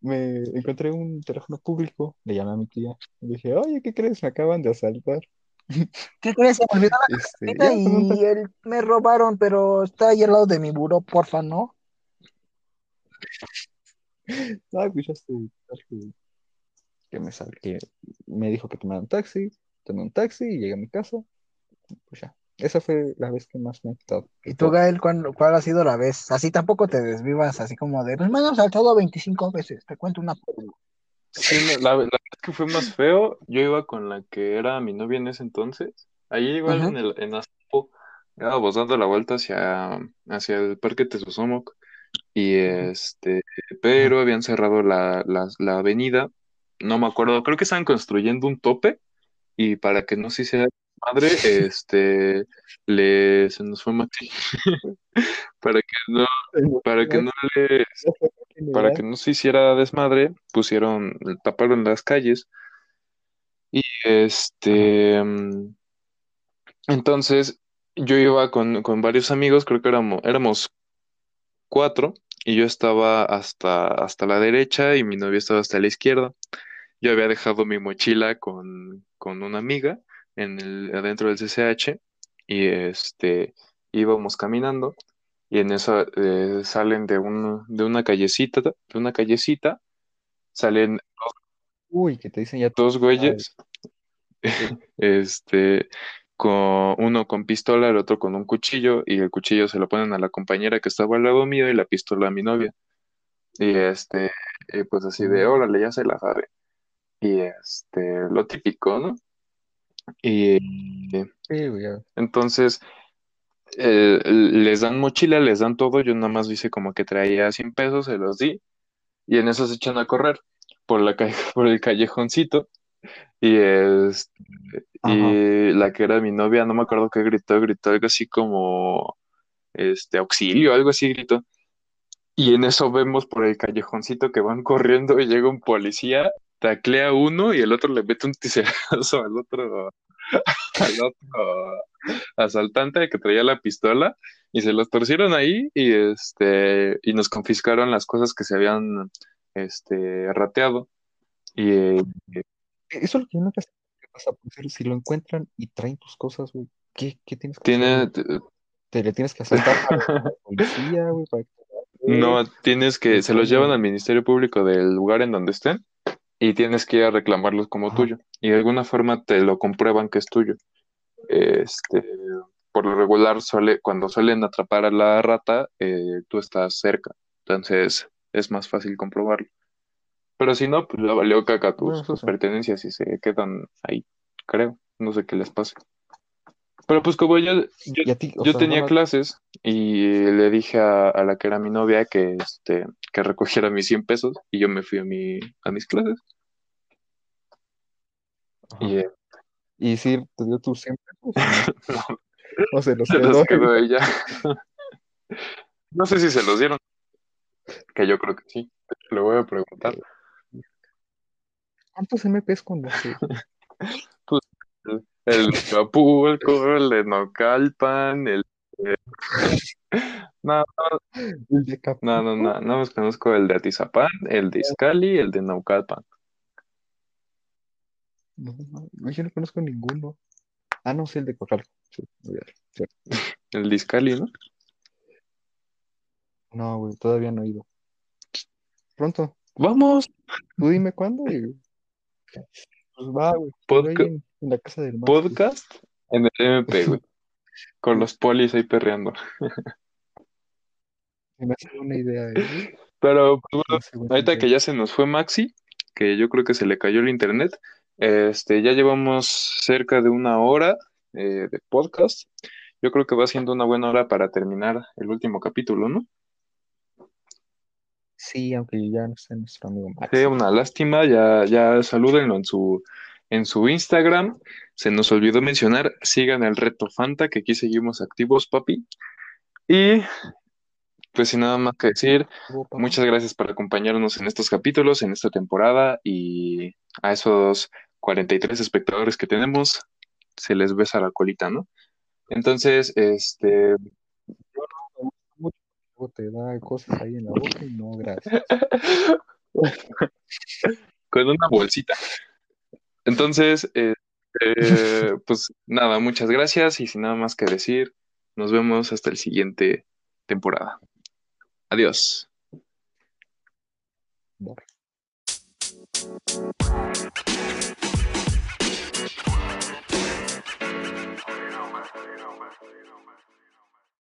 me encontré un teléfono público, le llamé a mi tía. Le dije, oye, ¿qué crees? Me acaban de asaltar.
¿Qué crees? Se me olvidó la
Este, un
y él, me robaron, pero está ahí al lado de mi buró, porfa, ¿no?
Ya estoy, que, me sal, que me dijo que tomara un taxi, tomé un taxi y llegué a mi casa. Pues ya, esa fue la vez que más me ha quitado.
¿Y tú, Gael, cuál, cuál ha sido la vez? Así tampoco te desvivas, así como de, pues me han saltado 25 veces, te cuento una.
Sí, la, la vez que fue más feo, yo iba con la que era mi novia en ese entonces. Ahí igual en el en Azcapo, íbamos dando la vuelta hacia, hacia el Parque Tezuzomoc y este, pero habían cerrado la, la, la avenida, no me acuerdo, creo que estaban construyendo un tope y para que no se hiciera madre, este, le, se nos fue Maxi, para que no, para que no le, para que no se hiciera desmadre, pusieron, taparon las calles y este, mm, entonces yo iba con, con varios amigos, creo que éramos, éramos cuatro y yo estaba hasta, hasta la derecha y mi novia estaba hasta la izquierda. Yo había dejado mi mochila con, con una amiga en el, adentro del CCH y este, íbamos caminando y en eso eh, salen de, un, de una callecita, de una callecita, salen
Uy, que te dicen ya
dos güeyes, este, con uno con pistola, el otro con un cuchillo, y el cuchillo se lo ponen a la compañera que estaba al lado mío y la pistola a mi novia. Y este, y pues así de, órale, ya se la sabe. Y este, lo típico, ¿no? Y
Sí, ya.
entonces, eh, les dan mochila, les dan todo, yo nada más hice como que traía 100 pesos, se los di, y en eso se echan a correr por la por el callejoncito, y es, y la que era mi novia, no me acuerdo qué gritó, gritó algo así como, este, auxilio, algo así gritó, y en eso vemos por el callejoncito que van corriendo y llega un policía, taclea a uno y el otro le mete un tizerazo al otro, al otro asaltante que traía la pistola y se los torcieron ahí y este y nos confiscaron las cosas que se habían este rateado. Y eh,
Eso es lo que yo nunca sé qué pasa. Si lo encuentran y traen tus cosas, güey, ¿qué, qué tienes que hacer,
tiene?
Te le tienes que asaltar a la policía, güey, para que
no tienes que se los llevan al Ministerio Público del lugar en donde estén y tienes que ir a reclamarlos como
Ajá.
tuyo y de alguna forma te lo comprueban que es tuyo este por lo regular suele cuando suelen atrapar a la rata eh, tú estás cerca entonces es más fácil comprobarlo Pero si no, pues ya valió caca tus,
sí.
pertenencias y se quedan ahí, creo. No sé qué les pase. Pero pues como yo, yo,
ti,
yo
sea,
tenía
no,
clases y le dije a, a la que era mi novia que, este, que recogiera mis 100 pesos y yo me fui a, mi, a mis clases. Y eh,
¿Y si te dio tus 100 pesos no? O se los
se los
quedó ella.
No sé si se los dieron, que yo creo que sí. Le voy a preguntar.
¿Cuántos MPs conoces?
Pues, el, el de Acapulco, el de Naucalpan, el de... No,
El de
no, no, no, no más conozco el de Atizapán, el de Izcali, el de Naucalpan.
No, no, yo no conozco ninguno. Ah, no, sí, el de Coacalco. Sí.
El de Izcali, ¿no?
No, güey, todavía no he ido. Pronto,
Vamos,
tú dime cuándo y pues va, güey.
Podca-
en, en la casa del güey.
podcast en el MP, güey. Con los polis ahí perreando.
Me hace idea, eh.
Pero pues, bueno, ahorita que ya se nos fue Maxi, que yo creo que se le cayó el internet, este, ya llevamos cerca de una hora eh, de podcast. Yo creo que va siendo una buena hora para terminar el último capítulo, ¿no?
Sí, aunque ya no está nuestro amigo Max.
Sí, una lástima, ya, ya salúdenlo en su, en su Instagram. Se nos olvidó mencionar, sigan el reto Fanta, que aquí seguimos activos, papi. Y pues sin nada más que decir, muchas gracias por acompañarnos en estos capítulos, en esta temporada y a esos 43 espectadores que tenemos, se les besa la colita, ¿no? Entonces, este,
te da cosas ahí en la boca y no, gracias.
con una bolsita. Entonces, eh, eh, pues nada, muchas gracias y sin nada más que decir, nos vemos hasta el siguiente temporada. Adiós.
Bye.